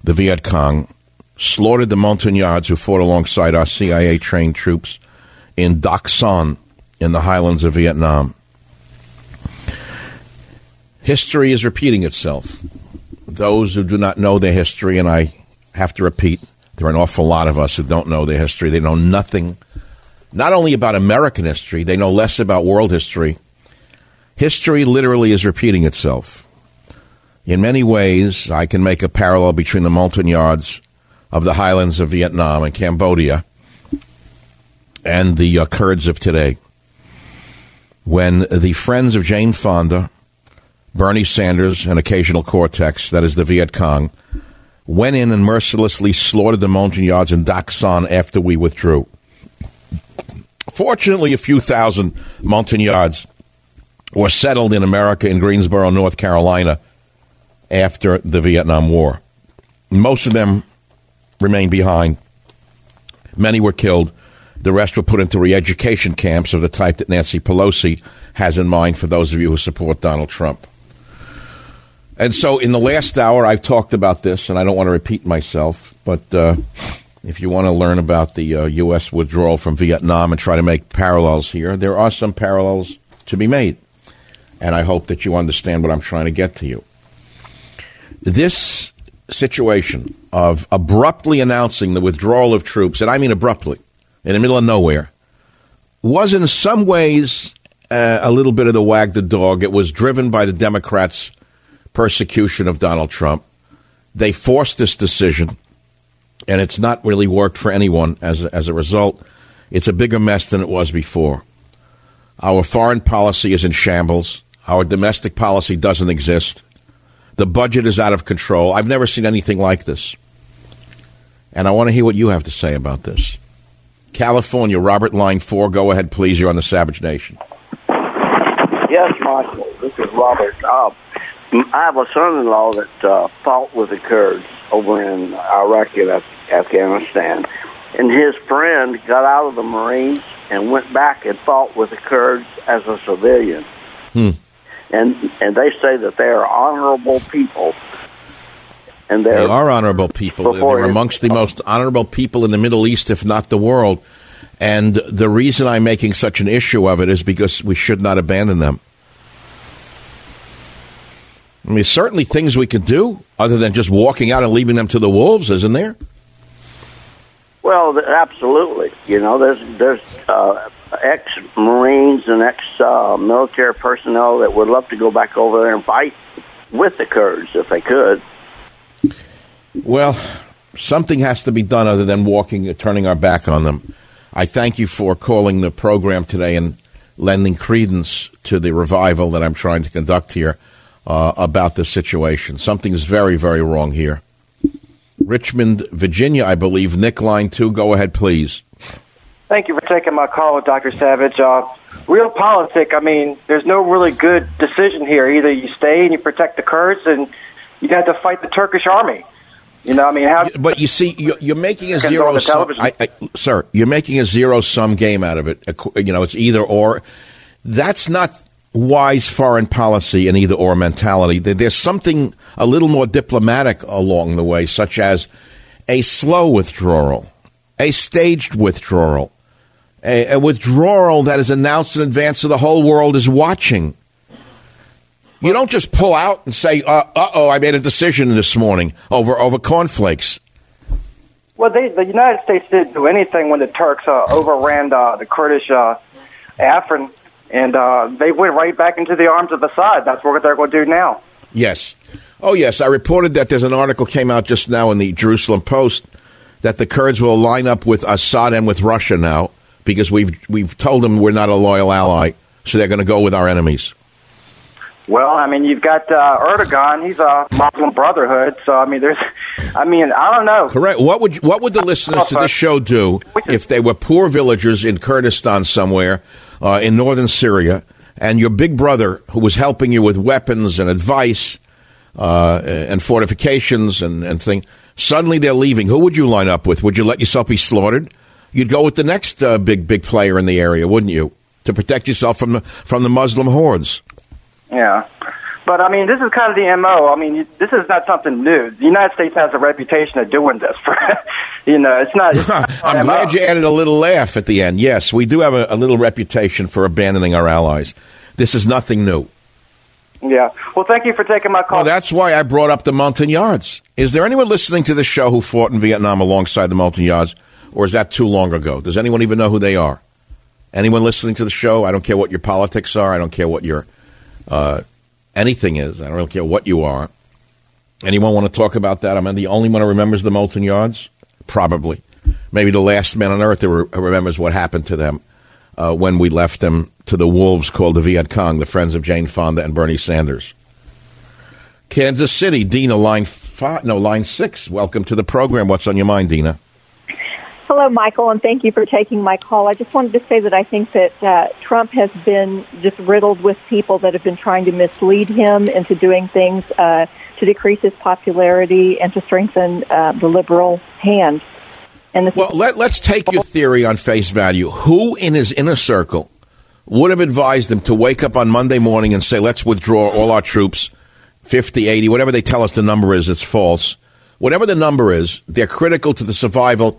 the Viet Cong, slaughtered the Montagnards who fought alongside our CIA trained troops in Dak Son in the highlands of Vietnam. History is repeating itself. Those who do not know their history, and I have to repeat, there are an awful lot of us who don't know their history. They know nothing, not only about American history, they know less about world history. History literally is repeating itself. In many ways, I can make a parallel between the Montagnards of the highlands of Vietnam and Cambodia and the uh, Kurds of today. When the friends of Jane Fonda, Bernie Sanders, and occasional Cortex, that is the Viet Cong, went in and mercilessly slaughtered the Montagnards in Dak Son after we withdrew. Fortunately, a few thousand Montagnards were settled in America in Greensboro, North Carolina after the Vietnam War. Most of them remained behind. Many were killed. The rest were put into re education camps of the type that Nancy Pelosi has in mind for those of you who support Donald Trump. And so, in the last hour, I've talked about this, and I don't want to repeat myself, but uh, if you want to learn about the uh, U.S. withdrawal from Vietnam and try to make parallels here, there are some parallels to be made. And I hope that you understand what I'm trying to get to you. This situation of abruptly announcing the withdrawal of troops, and I mean abruptly, in the middle of nowhere, was in some ways uh, a little bit of the wag the dog. It was driven by the Democrats' persecution of Donald Trump. They forced this decision, and it's not really worked for anyone as a, as a result. It's a bigger mess than it was before. Our foreign policy is in shambles. Our domestic policy doesn't exist. The budget is out of control. I've never seen anything like this. And I want to hear what you have to say about this. California, Robert Line 4, go ahead, please. You're on the Savage Nation. Yes, Michael. This is Robert. Uh, I have a son-in-law that uh, fought with the Kurds over in Iraq and Af- Afghanistan, and his friend got out of the Marines and went back and fought with the Kurds as a civilian. Hmm. And and they say that they are honorable people. And they are honorable people. They're amongst the most honorable people in the Middle East, if not the world. And the reason I'm making such an issue of it is because we should not abandon them. I mean, certainly things we could do other than just walking out and leaving them to the wolves, isn't there? Well, absolutely. You know, there's there's uh, ex Marines and ex uh, military personnel that would love to go back over there and fight with the Kurds if they could. Well, something has to be done other than walking, turning our back on them. I thank you for calling the program today and lending credence to the revival that I'm trying to conduct here uh, about this situation. Something's very, very wrong here. Richmond, Virginia, I believe. Nick, line two. Go ahead, please. Thank you for taking my call, Dr. Savage. Uh, realpolitik, I mean, there's no really good decision here. Either you stay and you protect the Kurds, and you have to fight the Turkish army. You know, I mean, how? But you see, you're, you're making a zero sum. I, I, sir, you're making a zero sum game out of it. You know, it's either or. That's not wise foreign policy and either or mentality. There's something a little more diplomatic along the way, such as a slow withdrawal, a staged withdrawal, a, a withdrawal that is announced in advance so the whole world is watching. You don't just pull out and say, uh oh, I made a decision this morning over, over cornflakes. Well, they, the United States didn't do anything when the Turks uh, overran uh, the Kurdish uh, Afrin, and uh, they went right back into the arms of Assad. That's what they're going to do now. Yes. Oh, yes. I reported that there's an article came out just now in the Jerusalem Post that the Kurds will line up with Assad and with Russia now because we've we've told them we're not a loyal ally, so they're going to go with our enemies. Well, I mean, you've got uh, Erdogan. He's a Muslim Brotherhood. So, I mean, there's, I mean, I don't know. Correct. What would what would the listeners to this show do if they were poor villagers in Kurdistan somewhere, uh, in northern Syria, and your big brother, who was helping you with weapons and advice, uh, and fortifications and and thing, suddenly they're leaving? Who would you line up with? Would you let yourself be slaughtered? You'd go with the next uh, big big player in the area, wouldn't you, to protect yourself from the from the Muslim hordes? Yeah. But I mean, this is kind of the mo. I mean, this is not something new. The United States has a reputation of doing this. For, [LAUGHS] you know, it's not. It's not [LAUGHS] I'm glad you added a little laugh at the end. Yes, we do have a, a, little reputation for abandoning our allies. This is nothing new. Yeah. Well, thank you for taking my call. Well, that's why I brought up the Montagnards. Is there anyone listening to the show who fought in Vietnam alongside the Montagnards, or is that too long ago? Does anyone even know who they are? Anyone listening to the show? I don't care what your politics are. I don't care what your uh, anything is. I don't really care what you are. Anyone want to talk about that? I Am the only one who remembers the Montagnards? Probably. Maybe the last man on earth who remembers what happened to them uh, when we left them to the wolves called the Viet Cong, the friends of Jane Fonda and Bernie Sanders. Kansas City, Dina, line five, no, line six. Welcome to the program. What's on your mind, Dina? Hello, Michael, and thank you for taking my call. I just wanted to say that I think that uh, Trump has been just riddled with people that have been trying to mislead him into doing things uh, to decrease his popularity and to strengthen uh, the liberal hand. And well, let, let's take your theory on face value. Who in his inner circle would have advised him to wake up on Monday morning and say, let's withdraw all our troops, 50, 80, whatever they tell us the number is, it's false. Whatever the number is, they're critical to the survival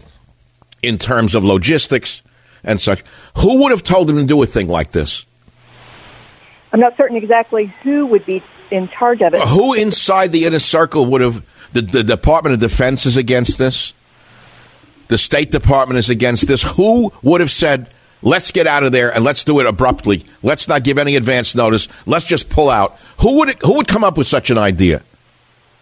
in terms of logistics and such. Who would have told him to do a thing like this? I'm not certain exactly who would be in charge of it. Who inside the inner circle would have? The, the Department of Defense is against this. The State Department is against this. Who would have said, let's get out of there and let's do it abruptly? Let's not give any advance notice. Let's just pull out. Who would, it, who would come up with such an idea?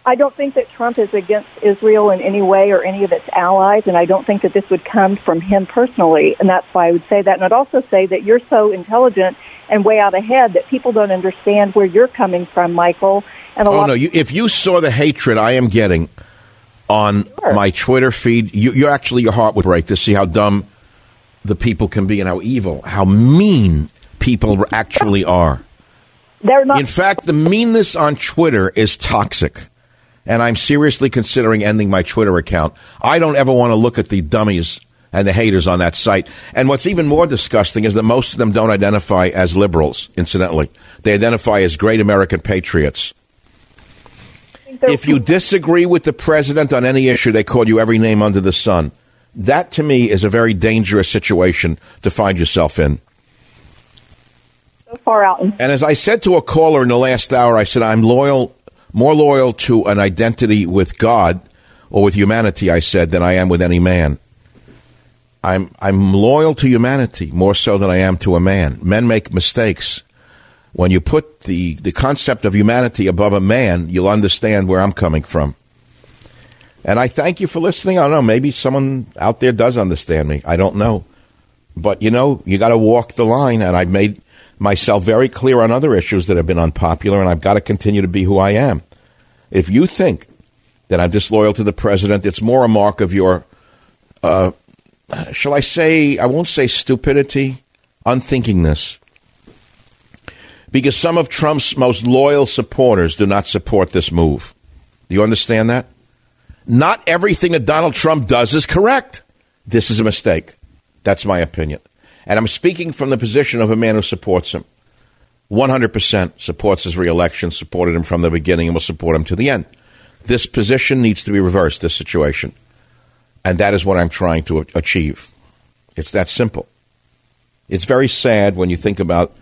I don't think that Trump is against Israel in any way or any of its allies, and I don't think that this would come from him personally, and that's why I would say that. And I'd also say that you're so intelligent and way out ahead that people don't understand where you're coming from, Michael. And oh no! You, if you saw the hatred I am getting on sure. my Twitter feed, you, you actually your heart would break to see how dumb the people can be and how evil, how mean people actually are. They're not. In fact, the meanness on Twitter is toxic and I'm seriously considering ending my Twitter account. I don't ever want to look at the dummies and the haters on that site. And what's even more disgusting is that most of them don't identify as liberals, incidentally. They identify as great American patriots. If you disagree with the president on any issue, they call you every name under the sun. That to me is a very dangerous situation to find yourself in. So far out. And as I said to a caller in the last hour, I said, I'm loyal more loyal to an identity with God or with humanity, I said, than I am with any man. I'm, I'm loyal to humanity more so than I am to a man. Men make mistakes. When you put the, the concept of humanity above a man, you'll understand where I'm coming from. And I thank you for listening. I don't know. Maybe someone out there does understand me. I don't know. But, you know, you got to walk the line. And I've made myself very clear on other issues that have been unpopular, and I've got to continue to be who I am. If you think that I'm disloyal to the president, it's more a mark of your uh, shall I say, I won't say stupidity, unthinkingness. Because some of Trump's most loyal supporters do not support this move. Do you understand that? Not everything that Donald Trump does is correct. This is a mistake. That's my opinion. And I'm speaking from the position of a man who supports him. 100% supports his reelection, supported him from the beginning, and will support him to the end. This position needs to be reversed, this situation. And that is what I'm trying to achieve. It's that simple. It's very sad when you think about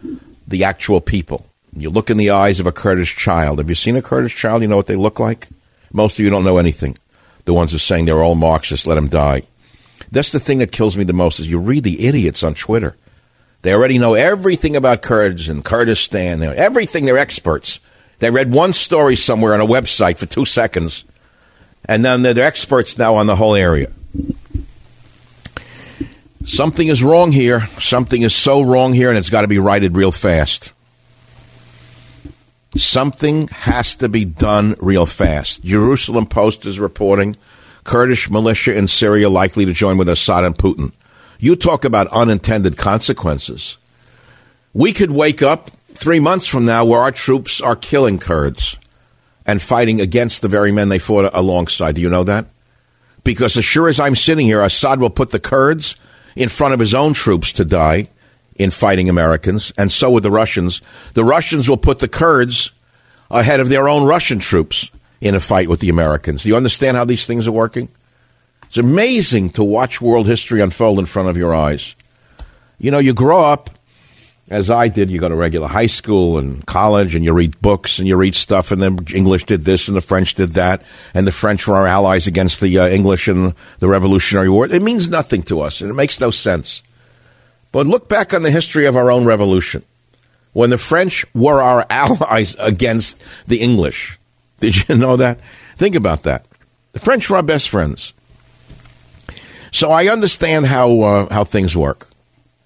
the actual people. You look in the eyes of a Kurdish child. Have you seen a Kurdish child? You know what they look like? Most of you don't know anything. The ones who are saying they're all Marxists, let them die. That's the thing that kills me the most is you read the idiots on Twitter. They already know everything about Kurds and Kurdistan. They're, everything. They're experts. They read one story somewhere on a website for two seconds, and then they're, they're experts now on the whole area. Something is wrong here. Something is so wrong here, and it's got to be righted real fast. Something has to be done real fast. Jerusalem Post is reporting Kurdish militia in Syria likely to join with Assad and Putin. You talk about unintended consequences. We could wake up three months from now where our troops are killing Kurds and fighting against the very men they fought alongside. Do you know that? Because as sure as I'm sitting here, Assad will put the Kurds in front of his own troops to die in fighting Americans, and so would the Russians. The Russians will put the Kurds ahead of their own Russian troops in a fight with the Americans. Do you understand how these things are working? It's amazing to watch world history unfold in front of your eyes. You know, you grow up, as I did, you go to regular high school and college, and you read books and you read stuff, and then English did this and the French did that, and the French were our allies against the uh, English in the Revolutionary War. It means nothing to us, and it makes no sense. But look back on the history of our own revolution. When the French were our [LAUGHS] allies against the English, did you [LAUGHS] know that? Think about that. The French were our best friends. So I understand how uh, how things work.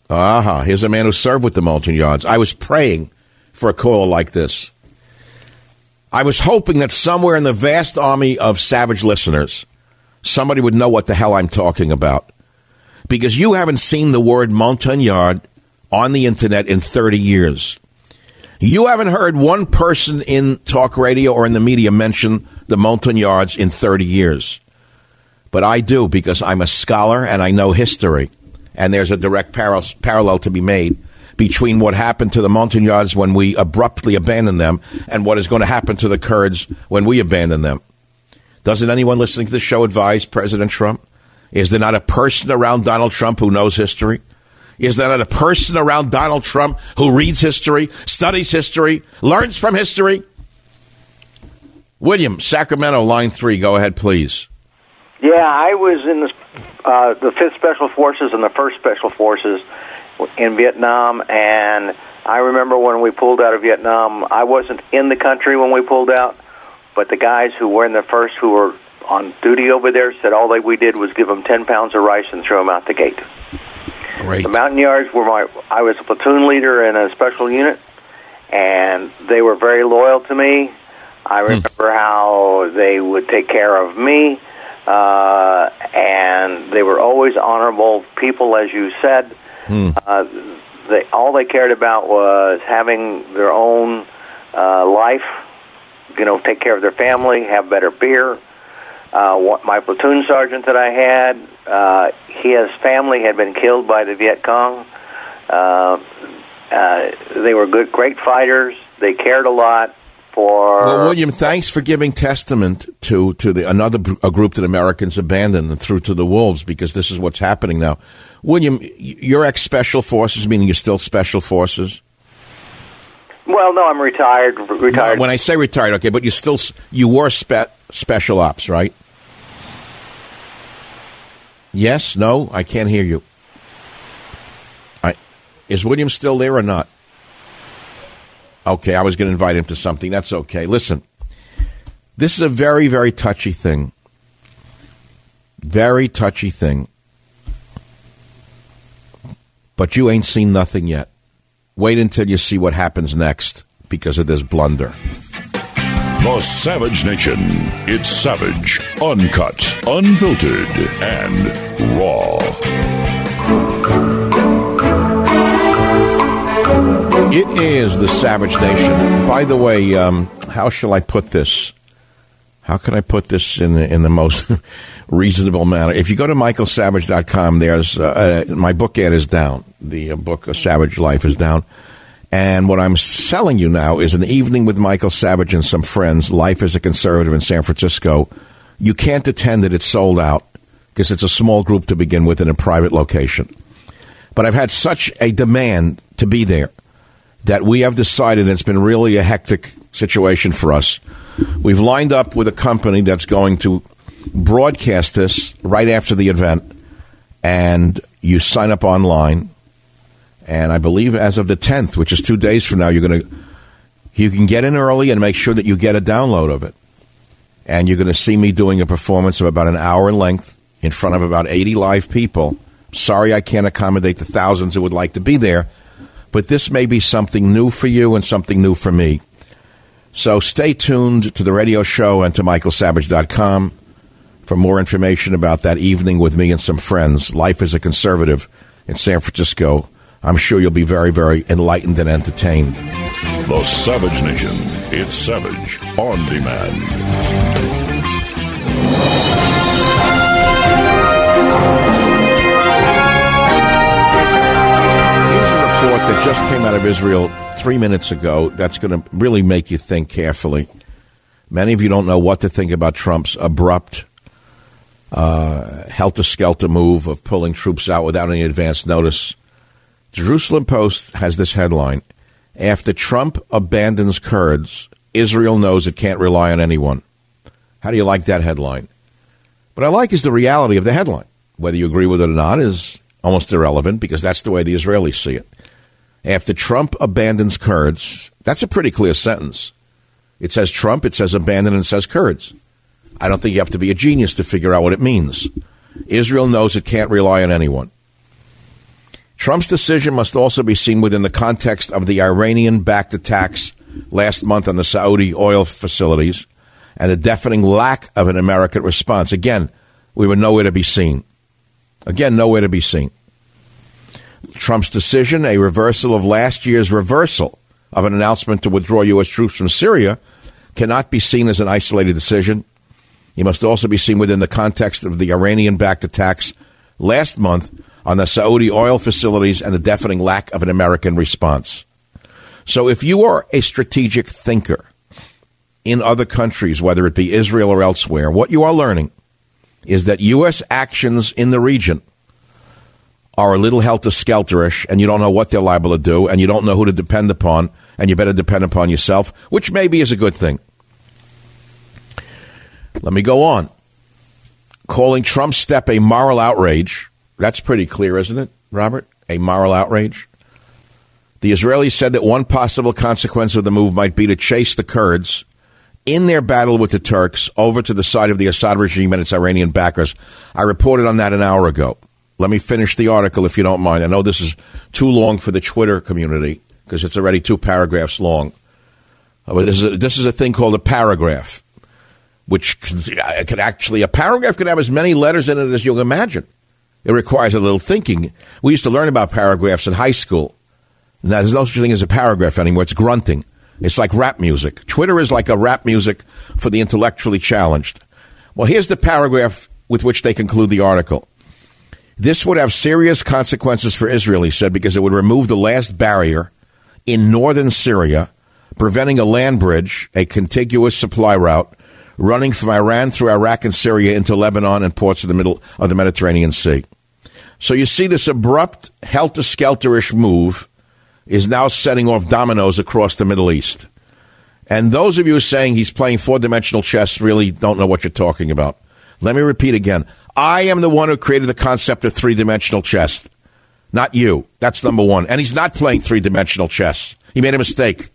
Aha, uh-huh. here's a man who served with the Montagnards. I was praying for a call like this. I was hoping that somewhere in the vast army of savage listeners, somebody would know what the hell I'm talking about. Because you haven't seen the word Montagnard on the internet in 30 years. You haven't heard one person in talk radio or in the media mention the Montagnards in 30 years. But I do because I'm a scholar and I know history. And there's a direct par- parallel to be made between what happened to the Montagnards when we abruptly abandoned them and what is going to happen to the Kurds when we abandon them. Doesn't anyone listening to the show advise President Trump? Is there not a person around Donald Trump who knows history? Is that a person around Donald Trump who reads history, studies history, learns from history? William, Sacramento, line three. Go ahead, please. Yeah, I was in the, uh, the Fifth Special Forces and the First Special Forces in Vietnam, and I remember when we pulled out of Vietnam. I wasn't in the country when we pulled out, but the guys who were in the first, who were on duty over there, said all that we did was give them ten pounds of rice and throw them out the gate. Great. The Montagnards were my. I was a platoon leader in a special unit, and they were very loyal to me. I hmm. remember how they would take care of me, uh, and they were always honorable people, as you said. Hmm. Uh, they all they cared about was having their own uh, life. You know, take care of their family, have better beer. Uh, what, my platoon sergeant that I had, uh, his family had been killed by the Viet Cong. Uh, uh, they were good, great fighters. They cared a lot for. Well, William, thanks for giving testament to to the another a group that Americans abandoned and threw to the wolves because this is what's happening now. William, you're ex special forces, meaning you're still special forces. Well, no, I'm retired. Retired. When I say retired, okay, but you still you were spe- special ops, right? Yes, no, I can't hear you. I, is William still there or not? Okay, I was going to invite him to something. That's okay. Listen, this is a very, very touchy thing. Very touchy thing. But you ain't seen nothing yet. Wait until you see what happens next because of this blunder. The Savage Nation. It's savage, uncut, unfiltered, and raw. It is the Savage Nation. By the way, um, how shall I put this? How can I put this in the in the most [LAUGHS] reasonable manner? If you go to michaelsavage.com, there's uh, uh, my book ad is down. The uh, book of Savage Life is down. And what I'm selling you now is an evening with Michael Savage and some friends. Life as a conservative in San Francisco. You can't attend it; it's sold out because it's a small group to begin with in a private location. But I've had such a demand to be there that we have decided it's been really a hectic situation for us. We've lined up with a company that's going to broadcast this right after the event, and you sign up online. And I believe as of the 10th, which is two days from now, you're going to you can get in early and make sure that you get a download of it. And you're going to see me doing a performance of about an hour in length in front of about 80 live people. Sorry, I can't accommodate the thousands who would like to be there, but this may be something new for you and something new for me. So stay tuned to the radio show and to michaelsavage.com for more information about that evening with me and some friends. Life as a conservative in San Francisco. I'm sure you'll be very, very enlightened and entertained. The Savage Nation. It's Savage on demand. Here's a report that just came out of Israel three minutes ago that's going to really make you think carefully. Many of you don't know what to think about Trump's abrupt, uh, helter skelter move of pulling troops out without any advance notice. Jerusalem Post has this headline After Trump abandons Kurds, Israel knows it can't rely on anyone. How do you like that headline? What I like is the reality of the headline. Whether you agree with it or not is almost irrelevant because that's the way the Israelis see it. After Trump abandons Kurds, that's a pretty clear sentence. It says Trump, it says abandon, and it says Kurds. I don't think you have to be a genius to figure out what it means. Israel knows it can't rely on anyone. Trump's decision must also be seen within the context of the Iranian backed attacks last month on the Saudi oil facilities and the deafening lack of an American response. Again, we were nowhere to be seen. Again, nowhere to be seen. Trump's decision, a reversal of last year's reversal of an announcement to withdraw U.S. troops from Syria, cannot be seen as an isolated decision. He must also be seen within the context of the Iranian backed attacks last month on the Saudi oil facilities and the deafening lack of an American response. So, if you are a strategic thinker in other countries, whether it be Israel or elsewhere, what you are learning is that U.S. actions in the region are a little helter skelterish, and you don't know what they're liable to do, and you don't know who to depend upon, and you better depend upon yourself, which maybe is a good thing. Let me go on. Calling Trump's step a moral outrage. That's pretty clear, isn't it, Robert? A moral outrage. The Israelis said that one possible consequence of the move might be to chase the Kurds in their battle with the Turks over to the side of the Assad regime and its Iranian backers. I reported on that an hour ago. Let me finish the article if you don't mind. I know this is too long for the Twitter community because it's already two paragraphs long. Uh, But this is a, this is a thing called a paragraph, which could, could actually a paragraph could have as many letters in it as you'll imagine. It requires a little thinking. We used to learn about paragraphs in high school. Now there's no such thing as a paragraph anymore. It's grunting. It's like rap music. Twitter is like a rap music for the intellectually challenged. Well, here's the paragraph with which they conclude the article. This would have serious consequences for Israel, he said, because it would remove the last barrier in northern Syria, preventing a land bridge, a contiguous supply route, running from Iran through Iraq and Syria into Lebanon and ports of the middle of the Mediterranean Sea. So you see this abrupt, helter skelterish move is now setting off dominoes across the Middle East. And those of you saying he's playing four dimensional chess really don't know what you're talking about. Let me repeat again. I am the one who created the concept of three dimensional chess, not you. That's number one. And he's not playing three dimensional chess. He made a mistake.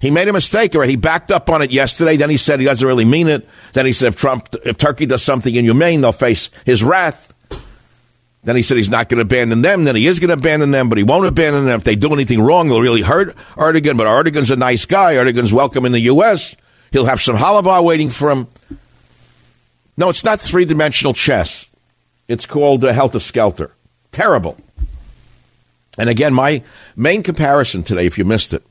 He made a mistake, or he backed up on it yesterday. Then he said he doesn't really mean it. Then he said if Trump, if Turkey does something inhumane, they'll face his wrath. Then he said he's not going to abandon them. Then he is going to abandon them, but he won't abandon them. If they do anything wrong, they'll really hurt Erdogan. But Erdogan's a nice guy. Erdogan's welcome in the U.S. He'll have some halava waiting for him. No, it's not three dimensional chess. It's called uh, Helter Skelter. Terrible. And again, my main comparison today, if you missed it,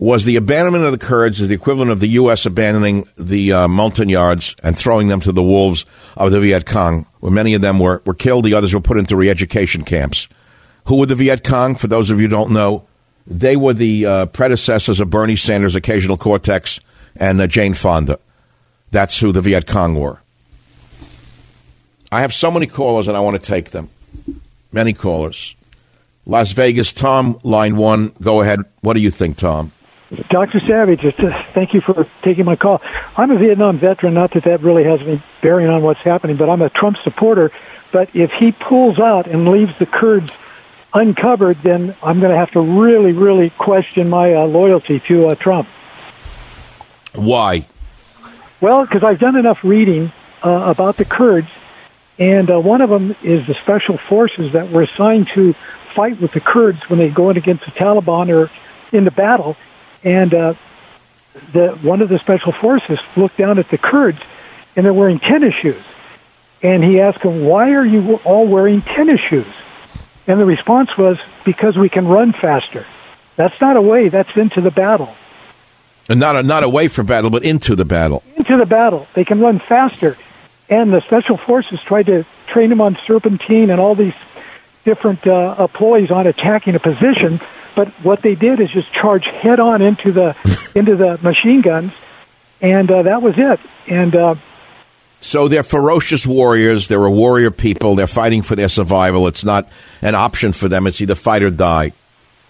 was the abandonment of the Kurds is the equivalent of the U.S. abandoning the uh, Montagnards and throwing them to the wolves of the Viet Cong, where many of them were, were killed, the others were put into re-education camps. Who were the Viet Cong? For those of you who don't know, they were the uh, predecessors of Bernie Sanders' Occasional Cortex and uh, Jane Fonda. That's who the Viet Cong were. I have so many callers and I want to take them. Many callers. Las Vegas, Tom, line one. Go ahead. What do you think, Tom? Dr. Savage, uh, thank you for taking my call. I'm a Vietnam veteran, not that that really has any bearing on what's happening, but I'm a Trump supporter. But if he pulls out and leaves the Kurds uncovered, then I'm going to have to really, really question my uh, loyalty to uh, Trump. Why? Well, because I've done enough reading uh, about the Kurds, and uh, one of them is the special forces that were assigned to fight with the Kurds when they go in against the Taliban or in the battle. And uh, the one of the special forces looked down at the Kurds, and they're wearing tennis shoes. And he asked them, "Why are you all wearing tennis shoes?" And the response was, "Because we can run faster." That's not away. That's into the battle. And not not away from battle, but into the battle. Into the battle, they can run faster. And the special forces tried to train them on serpentine and all these different uh, ploys on attacking a position but what they did is just charge head on into the [LAUGHS] into the machine guns, and uh, that was it. And uh, so they're ferocious warriors. They're a warrior people. They're fighting for their survival. It's not an option for them. It's either fight or die.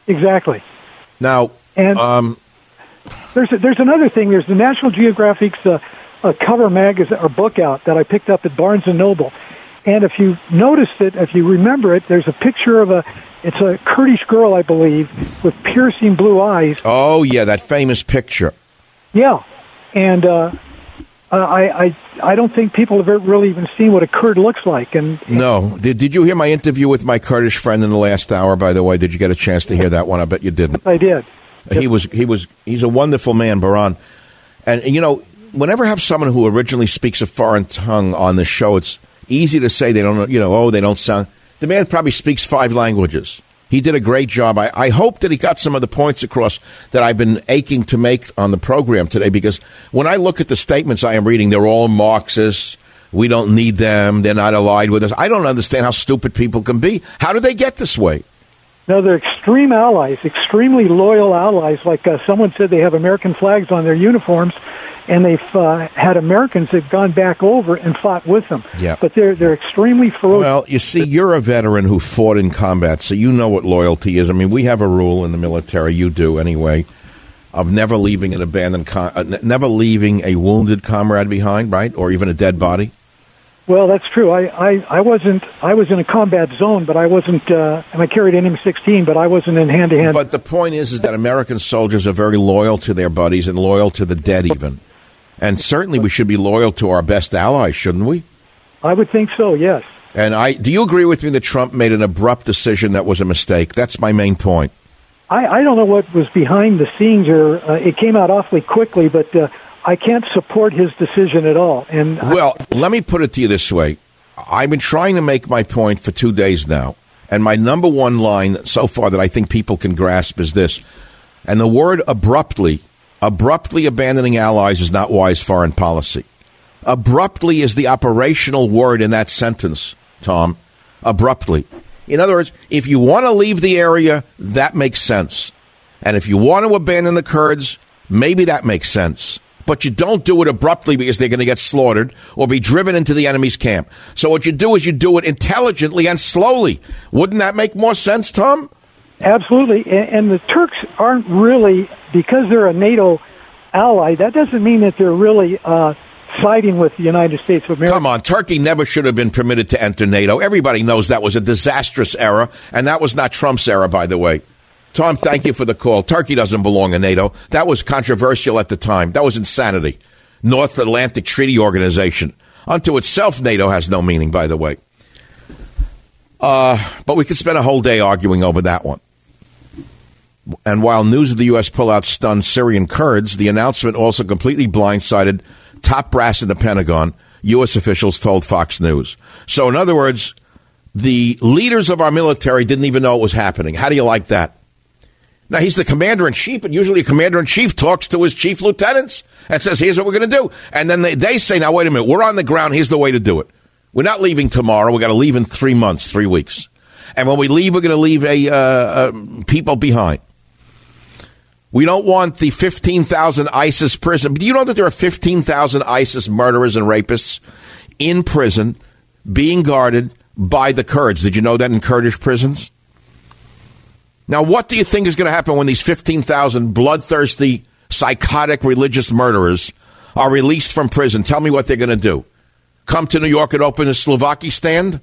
Exactly. Now, and um, there's a, there's another thing. There's the National Geographic's uh, a cover magazine or book out that I picked up at Barnes and Noble. And if you noticed it, if you remember it, there's a picture of a it's a Kurdish girl, I believe, with piercing blue eyes. Oh yeah, that famous picture. Yeah, and uh, I, I I don't think people have really even seen what a Kurd looks like. And no, did did you hear my interview with my Kurdish friend in the last hour? By the way, did you get a chance to hear that one? I bet you didn't. I did. He was he was he's a wonderful man, Baran, and you know whenever I have someone who originally speaks a foreign tongue on the show, it's easy to say they don't you know oh they don't sound the man probably speaks five languages. He did a great job. I, I hope that he got some of the points across that I've been aching to make on the program today because when I look at the statements I am reading, they're all Marxists. We don't need them. They're not allied with us. I don't understand how stupid people can be. How do they get this way? No, they're extreme allies, extremely loyal allies. Like uh, someone said, they have American flags on their uniforms, and they've uh, had Americans that have gone back over and fought with them. Yeah. But they're they're extremely ferocious. Well, you see, you're a veteran who fought in combat, so you know what loyalty is. I mean, we have a rule in the military. You do anyway. Of never leaving an abandoned, com- uh, never leaving a wounded comrade behind, right, or even a dead body. Well, that's true. I, I, I wasn't. I was in a combat zone, but I wasn't. Uh, and I carried an M16, but I wasn't in hand to hand. But the point is, is that American soldiers are very loyal to their buddies and loyal to the dead, even. And certainly we should be loyal to our best allies, shouldn't we? I would think so, yes. And I do you agree with me that Trump made an abrupt decision that was a mistake? That's my main point. I, I don't know what was behind the scenes, or uh, it came out awfully quickly, but uh, I can't support his decision at all. And well, I, let me put it to you this way: I've been trying to make my point for two days now, and my number one line so far that I think people can grasp is this: and the word abruptly Abruptly abandoning allies is not wise foreign policy. Abruptly is the operational word in that sentence, Tom. Abruptly. In other words, if you want to leave the area, that makes sense. And if you want to abandon the Kurds, maybe that makes sense. But you don't do it abruptly because they're going to get slaughtered or be driven into the enemy's camp. So what you do is you do it intelligently and slowly. Wouldn't that make more sense, Tom? Absolutely, and, the Turks aren't really because they're a NATO ally. That doesn't mean that they're really uh, siding with the United States of America. Come on, Turkey never should have been permitted to enter NATO. Everybody knows that was a disastrous era, and that was not Trump's era, by the way. Tom, thank you for the call. Turkey doesn't belong in NATO. That was controversial at the time. That was insanity. North Atlantic Treaty Organization. Unto itself, NATO has no meaning, by the way. Uh, but we could spend a whole day arguing over that one And while news of the U.S. pullout stunned Syrian Kurds, the announcement also completely blindsided top brass in the Pentagon, U.S. officials told Fox News. So, in other words, the leaders of our military didn't even know it was happening. How do you like that? Now, he's the commander in chief, and usually a commander in chief talks to his chief lieutenants and says, here's what we're going to do. And then they, they say, now, wait a minute, we're on the ground. Here's the way to do it. We're not leaving tomorrow. We're going to leave in three months, three weeks. And when we leave, we're going to leave a, uh, people behind. We don't want the 15,000 ISIS prison. Do you know that there are 15,000 ISIS murderers and rapists in prison being guarded by the Kurds? Did you know that in Kurdish prisons? Now, what do you think is going to happen when these 15,000 bloodthirsty, psychotic religious murderers are released from prison? Tell me what they're going to do. Come to New York and open a souvlaki stand?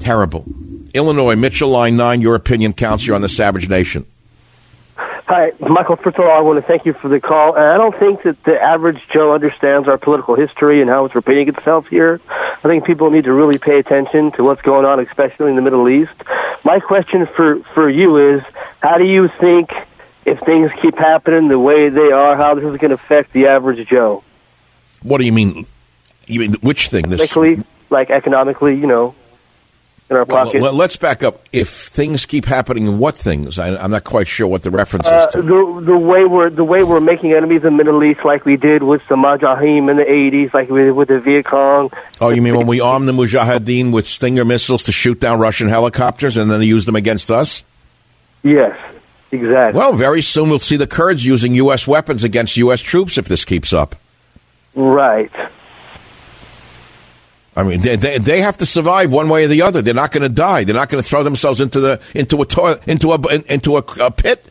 Terrible. Illinois, Mitchell, line 9, your opinion counts. You're on the Savage Nation. Hi, Michael. First of all, I want to thank you for the call. And I don't think that the average Joe understands our political history and how it's repeating itself here. I think people need to really pay attention to what's going on, especially in the Middle East. My question for, for you is, how do you think if things keep happening the way they are, how this is going to affect the average Joe? What do you mean? You mean which thing? This Economically, like economically, you know, in our pocket. well, let's back up. If things keep happening, what things? I, I'm not quite sure what the reference Uh, is to. the the way we're the way we're making enemies in the Middle East, like we did with the Mujahideen in the '80s, like we did with the Viet Cong. Oh, you mean when we arm the Mujahideen with Stinger missiles to shoot down Russian helicopters and then use them against us? Yes, exactly. Well, very soon we'll see the Kurds using U.S. weapons against U.S. troops if this keeps up. Right. I mean, they, they, they have to survive one way or the other. They're not going to die. They're not going to throw themselves into the into a toilet, into a into a, a pit.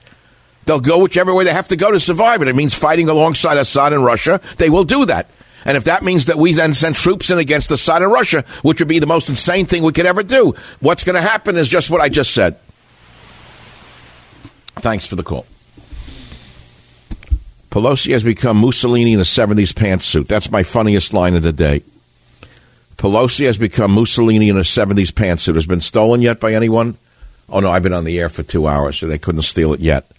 They'll go whichever way they have to go to survive. And it means fighting alongside Assad and Russia. They will do that. And if that means that we then send troops in against Assad and Russia, which would be the most insane thing we could ever do, what's going to happen is just what I just said. Thanks for the call. Pelosi has become Mussolini in a 70s pantsuit. That's my funniest line of the day. Pelosi has become Mussolini in a 70s pantsuit. Has been stolen yet by anyone? Oh, no, I've been on the air for two hours, so they couldn't steal it yet.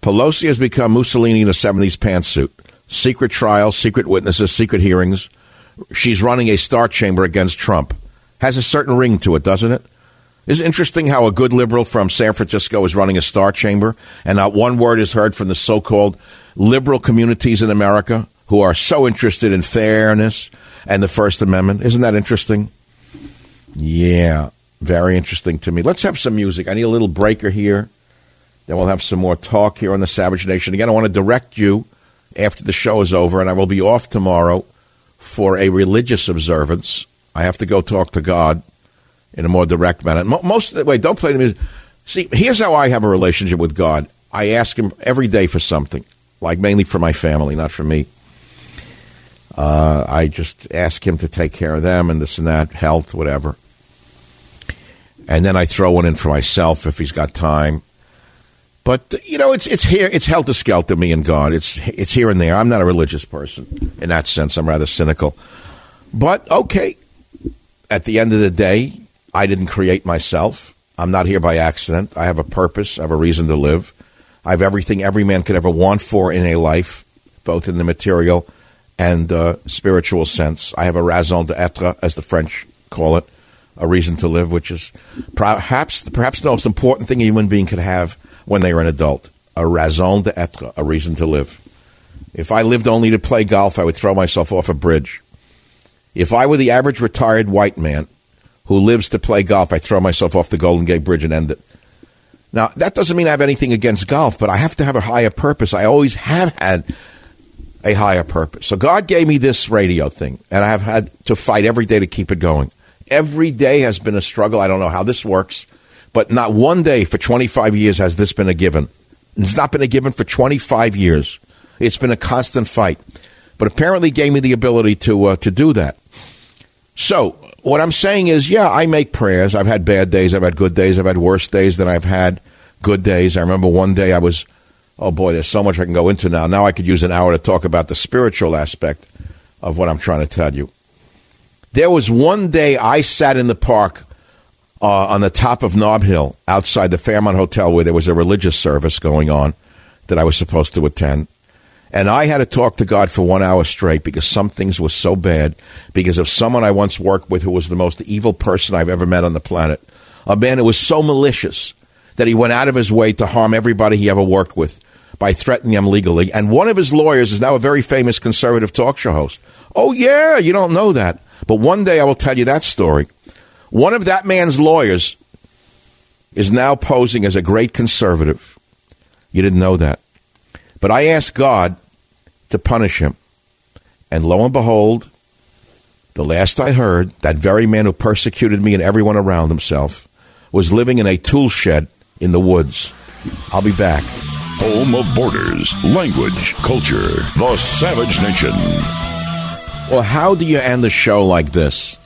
Pelosi has become Mussolini in a 70s pantsuit. Secret trials, secret witnesses, secret hearings. She's running a star chamber against Trump. Has a certain ring to it, doesn't it? Is it interesting how a good liberal from San Francisco is running a star chamber and not one word is heard from the so called liberal communities in America who are so interested in fairness and the First Amendment? Isn't that interesting? Yeah, very interesting to me. Let's have some music. I need a little breaker here. Then we'll have some more talk here on the Savage Nation. Again, I want to direct you after the show is over, and I will be off tomorrow for a religious observance. I have to go talk to God in a more direct manner. Most of the way, don't play the music. See, here's how I have a relationship with God. I ask Him every day for something, like mainly for my family, not for me. Uh, I just ask Him to take care of them and this and that, health, whatever. And then I throw one in for myself if He's got time. But you know, it's it's here. It's helter skelter me and God. It's it's here and there. I'm not a religious person in that sense. I'm rather cynical. But okay, at the end of the day, I didn't create myself. I'm not here by accident. I have a purpose. I have a reason to live. I have everything every man could ever want for in a life, both in the material and uh, spiritual sense. I have a raison d'être, as the French call it, a reason to live, which is perhaps perhaps the most important thing a human being could have when they are an adult. A raison d'être, a reason to live. If I lived only to play golf, I would throw myself off a bridge. If I were the average retired white man who lives to play golf, I throw myself off the Golden Gate Bridge and end it. Now, that doesn't mean I have anything against golf, but I have to have a higher purpose. I always have had a higher purpose. So God gave me this radio thing, and I have had to fight every day to keep it going. Every day has been a struggle. I don't know how this works, but not one day for 25 years has this been a given. It's not been a given for 25 years. It's been a constant fight. But apparently gave me the ability to uh, to do that. So, what I'm saying is, yeah, I make prayers. I've had bad days, I've had good days, I've had worse days than I've had good days. I remember one day I was oh boy, there's so much I can go into now. Now I could use an hour to talk about the spiritual aspect of what I'm trying to tell you. There was one day I sat in the park uh, on the top of Nob Hill outside the Fairmont Hotel where there was a religious service going on that I was supposed to attend. And I had to talk to God for one hour straight because some things were so bad because of someone I once worked with who was the most evil person I've ever met on the planet. A man who was so malicious that he went out of his way to harm everybody he ever worked with by threatening them legally. And one of his lawyers is now a very famous conservative talk show host. Oh, yeah, you don't know that. But one day I will tell you that story. One of that man's lawyers is now posing as a great conservative. You didn't know that. But I asked God to punish him. And lo and behold, the last I heard, that very man who persecuted me and everyone around himself was living in a tool shed in the woods. I'll be back. Home of borders, language, culture, the savage nation. Well, how do you end the show like this?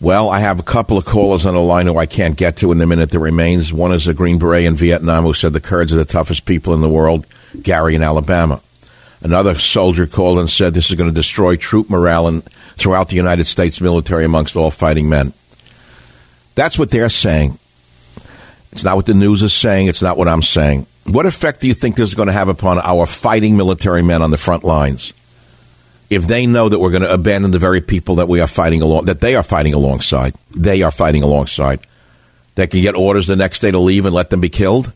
Well, I have a couple of callers on the line who I can't get to in the minute that remains. One is a Green Beret in Vietnam who said the Kurds are the toughest people in the world, Gary in Alabama. Another soldier called and said this is going to destroy troop morale and throughout the United States military amongst all fighting men. That's what they're saying. It's not what the news is saying. It's not what I'm saying. What effect do you think this is going to have upon our fighting military men on the front lines? if they know that we're going to abandon the very people that we are fighting along, that they are fighting alongside, they are fighting alongside, they can get orders the next day to leave and let them be killed.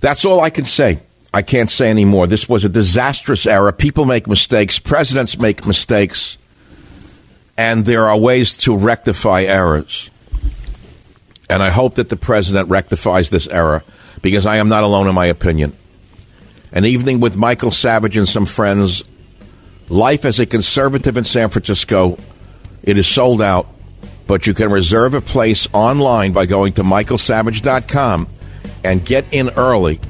That's all I can say. I can't say any more. This was a disastrous era. People make mistakes. Presidents make mistakes. And there are ways to rectify errors. And I hope that the president rectifies this error because I am not alone in my opinion. An evening with Michael Savage and some friends Life as a conservative in San Francisco, it is sold out, but you can reserve a place online by going to michaelsavage.com and get in early.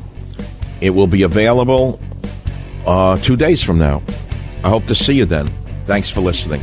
It will be available uh, two days from now. I hope to see you then. Thanks for listening.